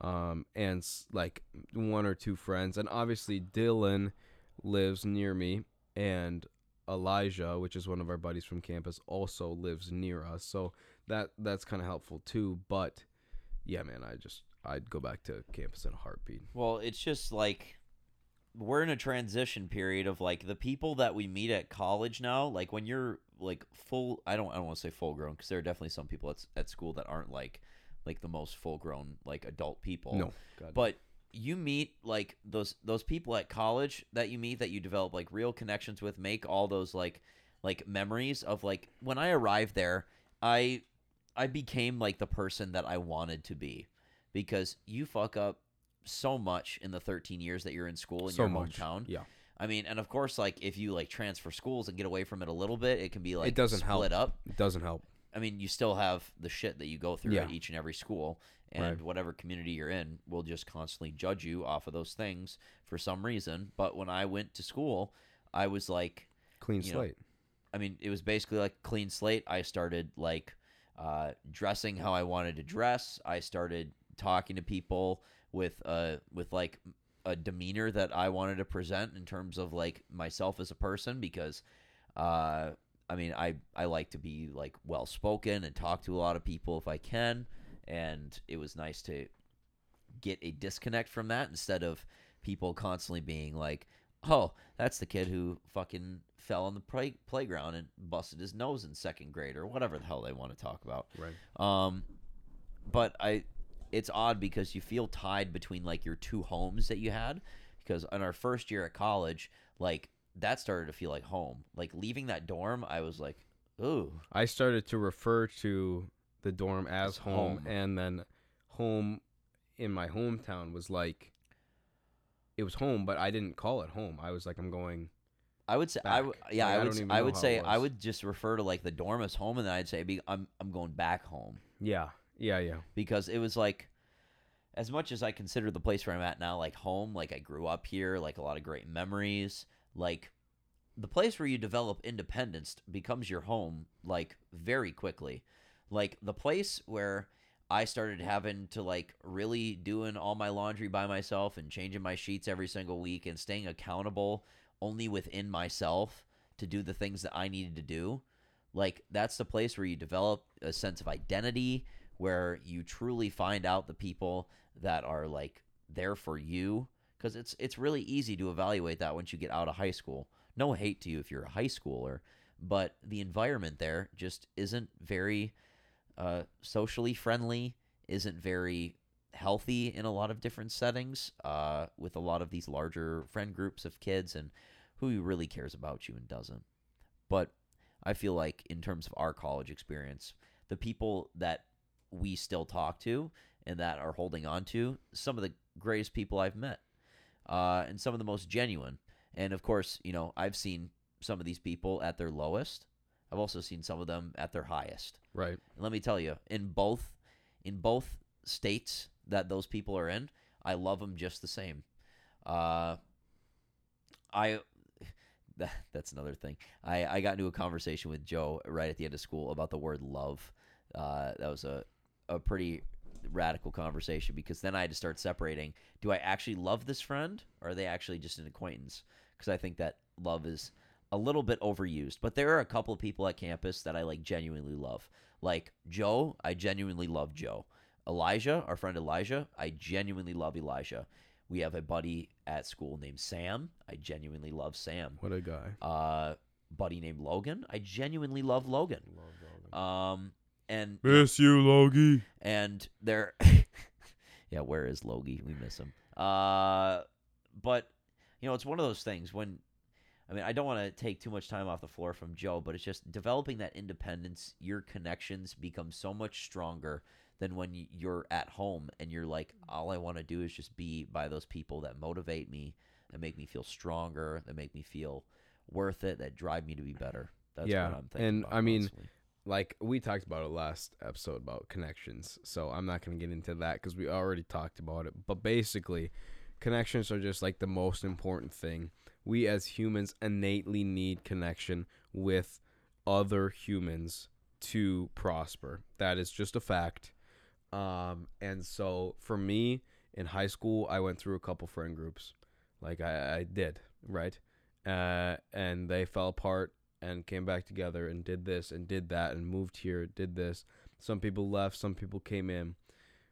[SPEAKER 1] um, and like one or two friends, and obviously Dylan lives near me, and Elijah, which is one of our buddies from campus, also lives near us. So that that's kind of helpful too. But yeah, man, I just I'd go back to campus in a heartbeat.
[SPEAKER 2] Well, it's just like we're in a transition period of like the people that we meet at college now. Like when you're like full, I don't, I don't want to say full grown because there are definitely some people at at school that aren't like like the most full grown like adult people.
[SPEAKER 1] No, God.
[SPEAKER 2] but you meet like those those people at college that you meet that you develop like real connections with make all those like like memories of like when i arrived there i i became like the person that i wanted to be because you fuck up so much in the 13 years that you're in school in
[SPEAKER 1] so
[SPEAKER 2] your
[SPEAKER 1] much.
[SPEAKER 2] hometown
[SPEAKER 1] Yeah,
[SPEAKER 2] i mean and of course like if you like transfer schools and get away from it a little bit it can be like it
[SPEAKER 1] doesn't
[SPEAKER 2] split
[SPEAKER 1] help.
[SPEAKER 2] up
[SPEAKER 1] it doesn't help.
[SPEAKER 2] I mean, you still have the shit that you go through at each and every school, and
[SPEAKER 1] Right.
[SPEAKER 2] whatever community you're in will just constantly judge you off of those things for some reason. But when I went to school, I was like,
[SPEAKER 1] Clean
[SPEAKER 2] You know,
[SPEAKER 1] slate.
[SPEAKER 2] I mean, it was basically like clean slate. I started like uh, dressing how I wanted to dress. I started talking to people with uh with like a demeanor that I wanted to present in terms of like myself as a person because uh I mean I I like to be like well spoken and talk to a lot of people if I can and it was nice to get a disconnect from that instead of people constantly being like oh that's the kid who fucking fell on the play- playground and busted his nose in second grade or whatever the hell they want to talk about
[SPEAKER 1] Right.
[SPEAKER 2] um, but I, it's odd because you feel tied between like your two homes that you had. Because in our first year at college, like that started to feel like home. Like leaving that dorm, I was like, ooh,
[SPEAKER 1] I started to refer to the dorm as home,
[SPEAKER 2] home.
[SPEAKER 1] and then home in my hometown was like it was home, but I didn't call it home. I was like, I'm going.
[SPEAKER 2] I would say, I w- yeah,
[SPEAKER 1] Like,
[SPEAKER 2] I
[SPEAKER 1] I
[SPEAKER 2] would,
[SPEAKER 1] don't
[SPEAKER 2] s-
[SPEAKER 1] even
[SPEAKER 2] I would say, I would just refer to like the dorm as home, and then I'd say, be, I'm, I'm going back home
[SPEAKER 1] Yeah, yeah, yeah.
[SPEAKER 2] because it was like, as much as I consider the place where I'm at now like home, like I grew up here, like a lot of great memories. Like the place where you develop independence becomes your home like very quickly. Like the place where I started having to like really doing all my laundry by myself and changing my sheets every single week and staying accountable only within myself to do the things that I needed to do. Like that's the place where you develop a sense of identity, where you truly find out the people that are like there for you because it's it's really easy to evaluate that once you get out of high school. No hate to you if you're a high schooler, but the environment there just isn't very uh, socially friendly, isn't very healthy in a lot of different settings uh, with a lot of these larger friend groups of kids and who really cares about you and doesn't. But I feel like in terms of our college experience, the people that we still talk to and that are holding on to some of the greatest people I've met uh, and some of the most genuine. And of course, you know, I've seen some of these people at their lowest. I've also seen some of them at their highest.
[SPEAKER 1] Right.
[SPEAKER 2] And let me tell you, in both in both states that those people are in, I love them just the same. Uh, I that, that's another thing. I I got into a conversation with Joe right at the end of school about the word love. Uh, that was a a pretty radical conversation because then I had to start separating. Do I actually love this friend, or are they actually just an acquaintance? Because I think that love is a little bit overused. But there are a couple of people at campus that I like genuinely love. Like Joe, I genuinely love Joe. Elijah, our friend Elijah, I genuinely love Elijah. We have a buddy at school named Sam. I genuinely love Sam.
[SPEAKER 1] What a guy.
[SPEAKER 2] Uh, buddy named Logan. I genuinely love Logan. Um, and
[SPEAKER 1] Miss you, Logie.
[SPEAKER 2] and they're yeah where is logie we miss him uh but you know it's one of those things when i mean i don't want to take too much time off the floor from joe but it's just developing that independence your connections become so much stronger than when you're at home and you're like all i want to do is just be by those people that motivate me that make me feel stronger that make me feel worth it that drive me to be better that's
[SPEAKER 1] Yeah,
[SPEAKER 2] what i'm thinking
[SPEAKER 1] and
[SPEAKER 2] about
[SPEAKER 1] I mean. Like we talked about it last episode about connections so i'm not going to get into that because we already talked about it. But basically connections are just like the most important thing. We as humans innately need connection with other humans to prosper. That is just a fact. Um and so for me in high school i went through a couple friend groups. Like i, I did right? Uh and they fell apart and came back together and did this and did that and moved here, did this. Some people left, some people came in.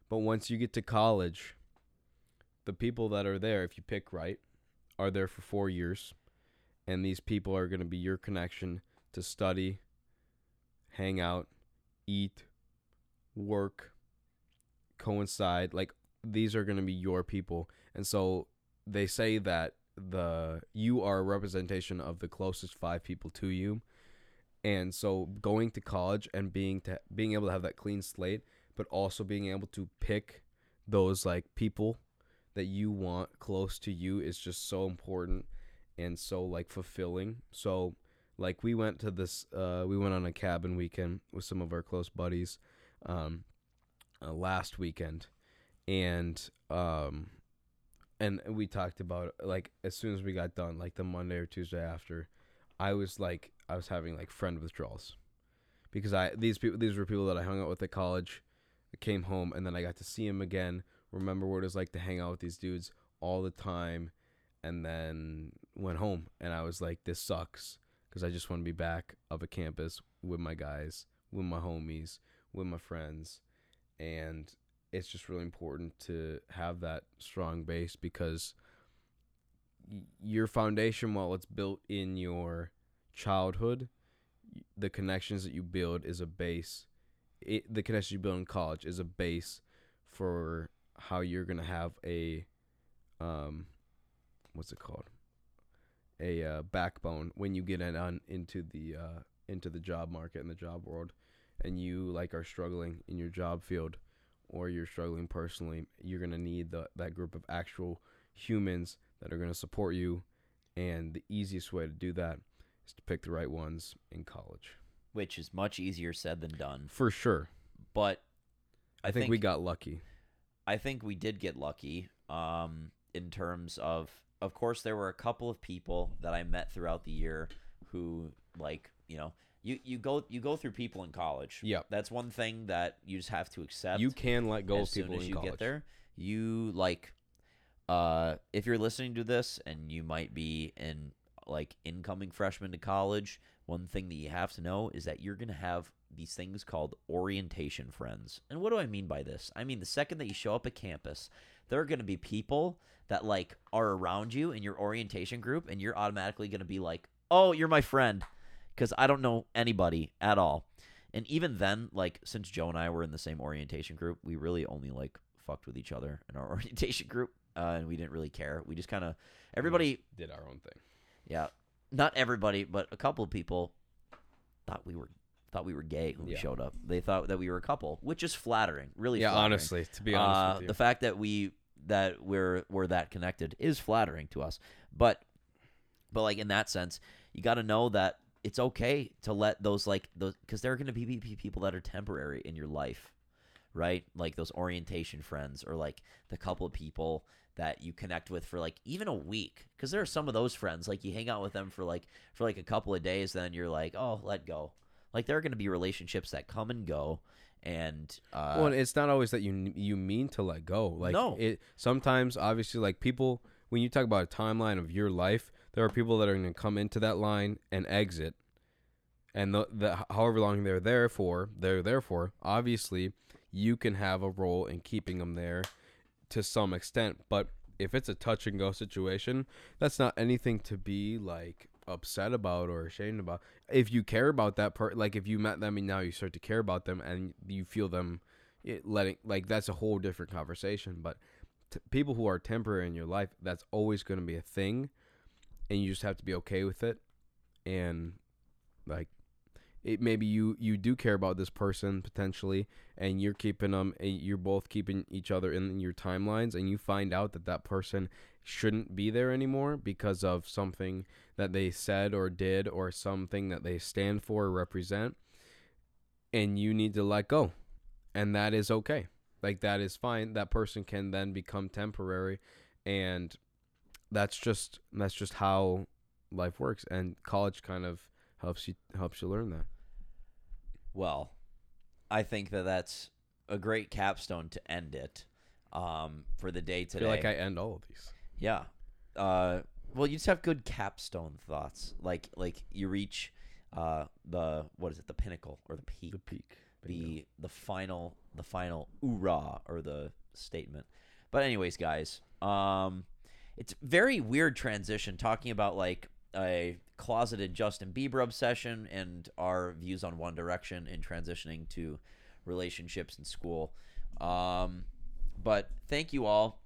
[SPEAKER 1] But once you get to college, the people that are there, if you pick right, are there for four years. And these people are going to be your connection to study, hang out, eat, work, coincide. Like, these are going to be your people. And so they say that the you are a representation of the closest five people to you. And so going to college and being to being able to have that clean slate but also being able to pick those like people that you want close to you is just so important and so like fulfilling. So like we went to this uh we went on a cabin weekend with some of our close buddies um uh, last weekend. And um and we talked about like as soon as we got done like the monday or tuesday after i was like i was having like friend withdrawals. Because i these people these were people that i hung out with at college came home and then i got to see them again remember what it was like to hang out with these dudes all the time and then went home. And i was like this sucks because i just want to be back up at campus with my guys with my homies with my friends and it's just really important to have that strong base because your foundation while it's built in your childhood the connections that you build is a base. It, the connections you build in college is a base for how you're going to have a um what's it called? A uh, backbone when you get in on into the uh into the job market and the job world and you like are struggling in your job field or you're struggling personally, you're going to need the, that group of actual humans that are going to support you. And the easiest way to do that is to pick the right ones in college.
[SPEAKER 2] which is much easier said than done
[SPEAKER 1] For sure.
[SPEAKER 2] but
[SPEAKER 1] I, think, we got lucky.
[SPEAKER 2] I think we did get lucky um, in terms of of course, there were a couple of people that I met throughout the year who, like, you know, you, you go you go through people in college.
[SPEAKER 1] Yep.
[SPEAKER 2] That's one thing that you just have to accept.
[SPEAKER 1] You can let go
[SPEAKER 2] as
[SPEAKER 1] of people
[SPEAKER 2] soon as
[SPEAKER 1] in
[SPEAKER 2] you
[SPEAKER 1] college.
[SPEAKER 2] get there. You like, uh, if you're listening to this and you might be in like incoming freshman to college, one thing that you have to know is that you're gonna have these things called orientation friends. And what do I mean by this? I mean the second that you show up at campus, there are gonna be people that like are around you in your orientation group, and you're automatically gonna be like, "Oh, you're my friend," because I don't know anybody at all. And even then, like since Joe and I were in the same orientation group, we really only like fucked with each other in our orientation group, uh, and we didn't really care. We just kind of everybody,
[SPEAKER 1] did our own thing.
[SPEAKER 2] yeah, not everybody, but a couple of people thought we were thought we were gay when we showed up. They thought that we were a couple, which is flattering, really.
[SPEAKER 1] Yeah,
[SPEAKER 2] flattering.
[SPEAKER 1] honestly, to be honest
[SPEAKER 2] Uh,
[SPEAKER 1] with you.
[SPEAKER 2] the fact that we that we're we're that connected is flattering to us. But but like in that sense, you got to know that it's okay to let those like those because there are going to be pe- pe- people that are temporary in your life, right? Like those orientation friends or like the couple of people that you connect with for like even a week because there are some of those friends like you hang out with them for like for like a couple of days then you're like oh let go like there are going to be relationships that come and go and uh
[SPEAKER 1] well, and it's not always that you you mean to let go. Like
[SPEAKER 2] No.
[SPEAKER 1] it sometimes obviously like people when you talk about a timeline of your life, there are people that are going to come into that line and exit. And the, the however long they're there for, they're there for. Obviously, you can have a role in keeping them there to some extent, but if it's a touch and go situation, that's not anything to be like upset about or ashamed about. If you care about that part, like if you met them and now you start to care about them and you feel them it letting like that's a whole different conversation. But t- people who are temporary in your life, that's always going to be a thing, and you just have to be okay with it. And like it maybe you you do care about this person potentially and you're keeping them you're both keeping each other in your timelines and you find out that that person shouldn't be there anymore because of something that they said or did or something that they stand for or represent and you need to let go. And that is okay. Like that is fine. That person can then become temporary and that's just that's just how life works and college kind of helps you helps you learn that
[SPEAKER 2] Well, I think that that's a great capstone to end it um, for the day
[SPEAKER 1] I
[SPEAKER 2] today.
[SPEAKER 1] feel like I end all of these.
[SPEAKER 2] yeah. Uh, well, you just have good capstone thoughts. Like like you reach uh, the what is it? The pinnacle or the peak?
[SPEAKER 1] The peak.
[SPEAKER 2] the the final the final oorah or the statement. But anyways, guys, um, it's very weird transition talking about like a closeted Justin Bieber obsession and our views on One Direction and transitioning to relationships in school. Um, but thank you all,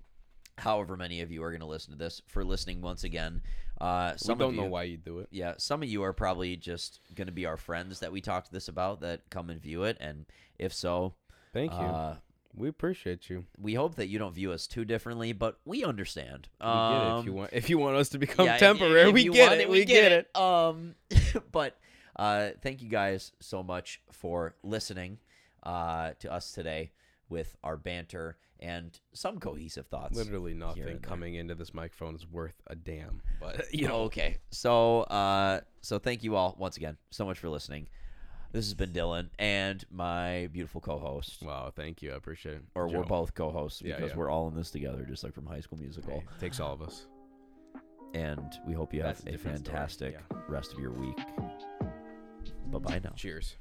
[SPEAKER 2] however many of you are going to listen to this, for listening once again. Uh, some
[SPEAKER 1] we
[SPEAKER 2] of
[SPEAKER 1] don't know
[SPEAKER 2] you-
[SPEAKER 1] why you do it.
[SPEAKER 2] yeah, some of you are probably just going to be our friends that we talked this about that come and view it, and if so,
[SPEAKER 1] Thank you.
[SPEAKER 2] uh,
[SPEAKER 1] we appreciate you.
[SPEAKER 2] we hope that you don't view us too differently, but we understand.
[SPEAKER 1] We get it. If you
[SPEAKER 2] Um,
[SPEAKER 1] want, if you want us to become
[SPEAKER 2] yeah,
[SPEAKER 1] temporary, we get
[SPEAKER 2] want
[SPEAKER 1] it. We get it.
[SPEAKER 2] Um, but uh, thank you guys so much for listening uh, to us today with our banter and some cohesive thoughts.
[SPEAKER 1] Literally nothing coming into this microphone is worth a damn. But you know,
[SPEAKER 2] okay. So, uh, so thank you all once again so much for listening. This has been Dylan and my beautiful co-host,
[SPEAKER 1] wow, thank you. I appreciate it.
[SPEAKER 2] or we're both co-hosts because
[SPEAKER 1] yeah.
[SPEAKER 2] we're all in this together, just like from High School Musical.
[SPEAKER 1] Hey, takes all of us.
[SPEAKER 2] And we hope you
[SPEAKER 1] That's
[SPEAKER 2] have
[SPEAKER 1] a
[SPEAKER 2] a fantastic
[SPEAKER 1] Yeah.
[SPEAKER 2] rest of your week. Bye bye now.
[SPEAKER 1] Cheers.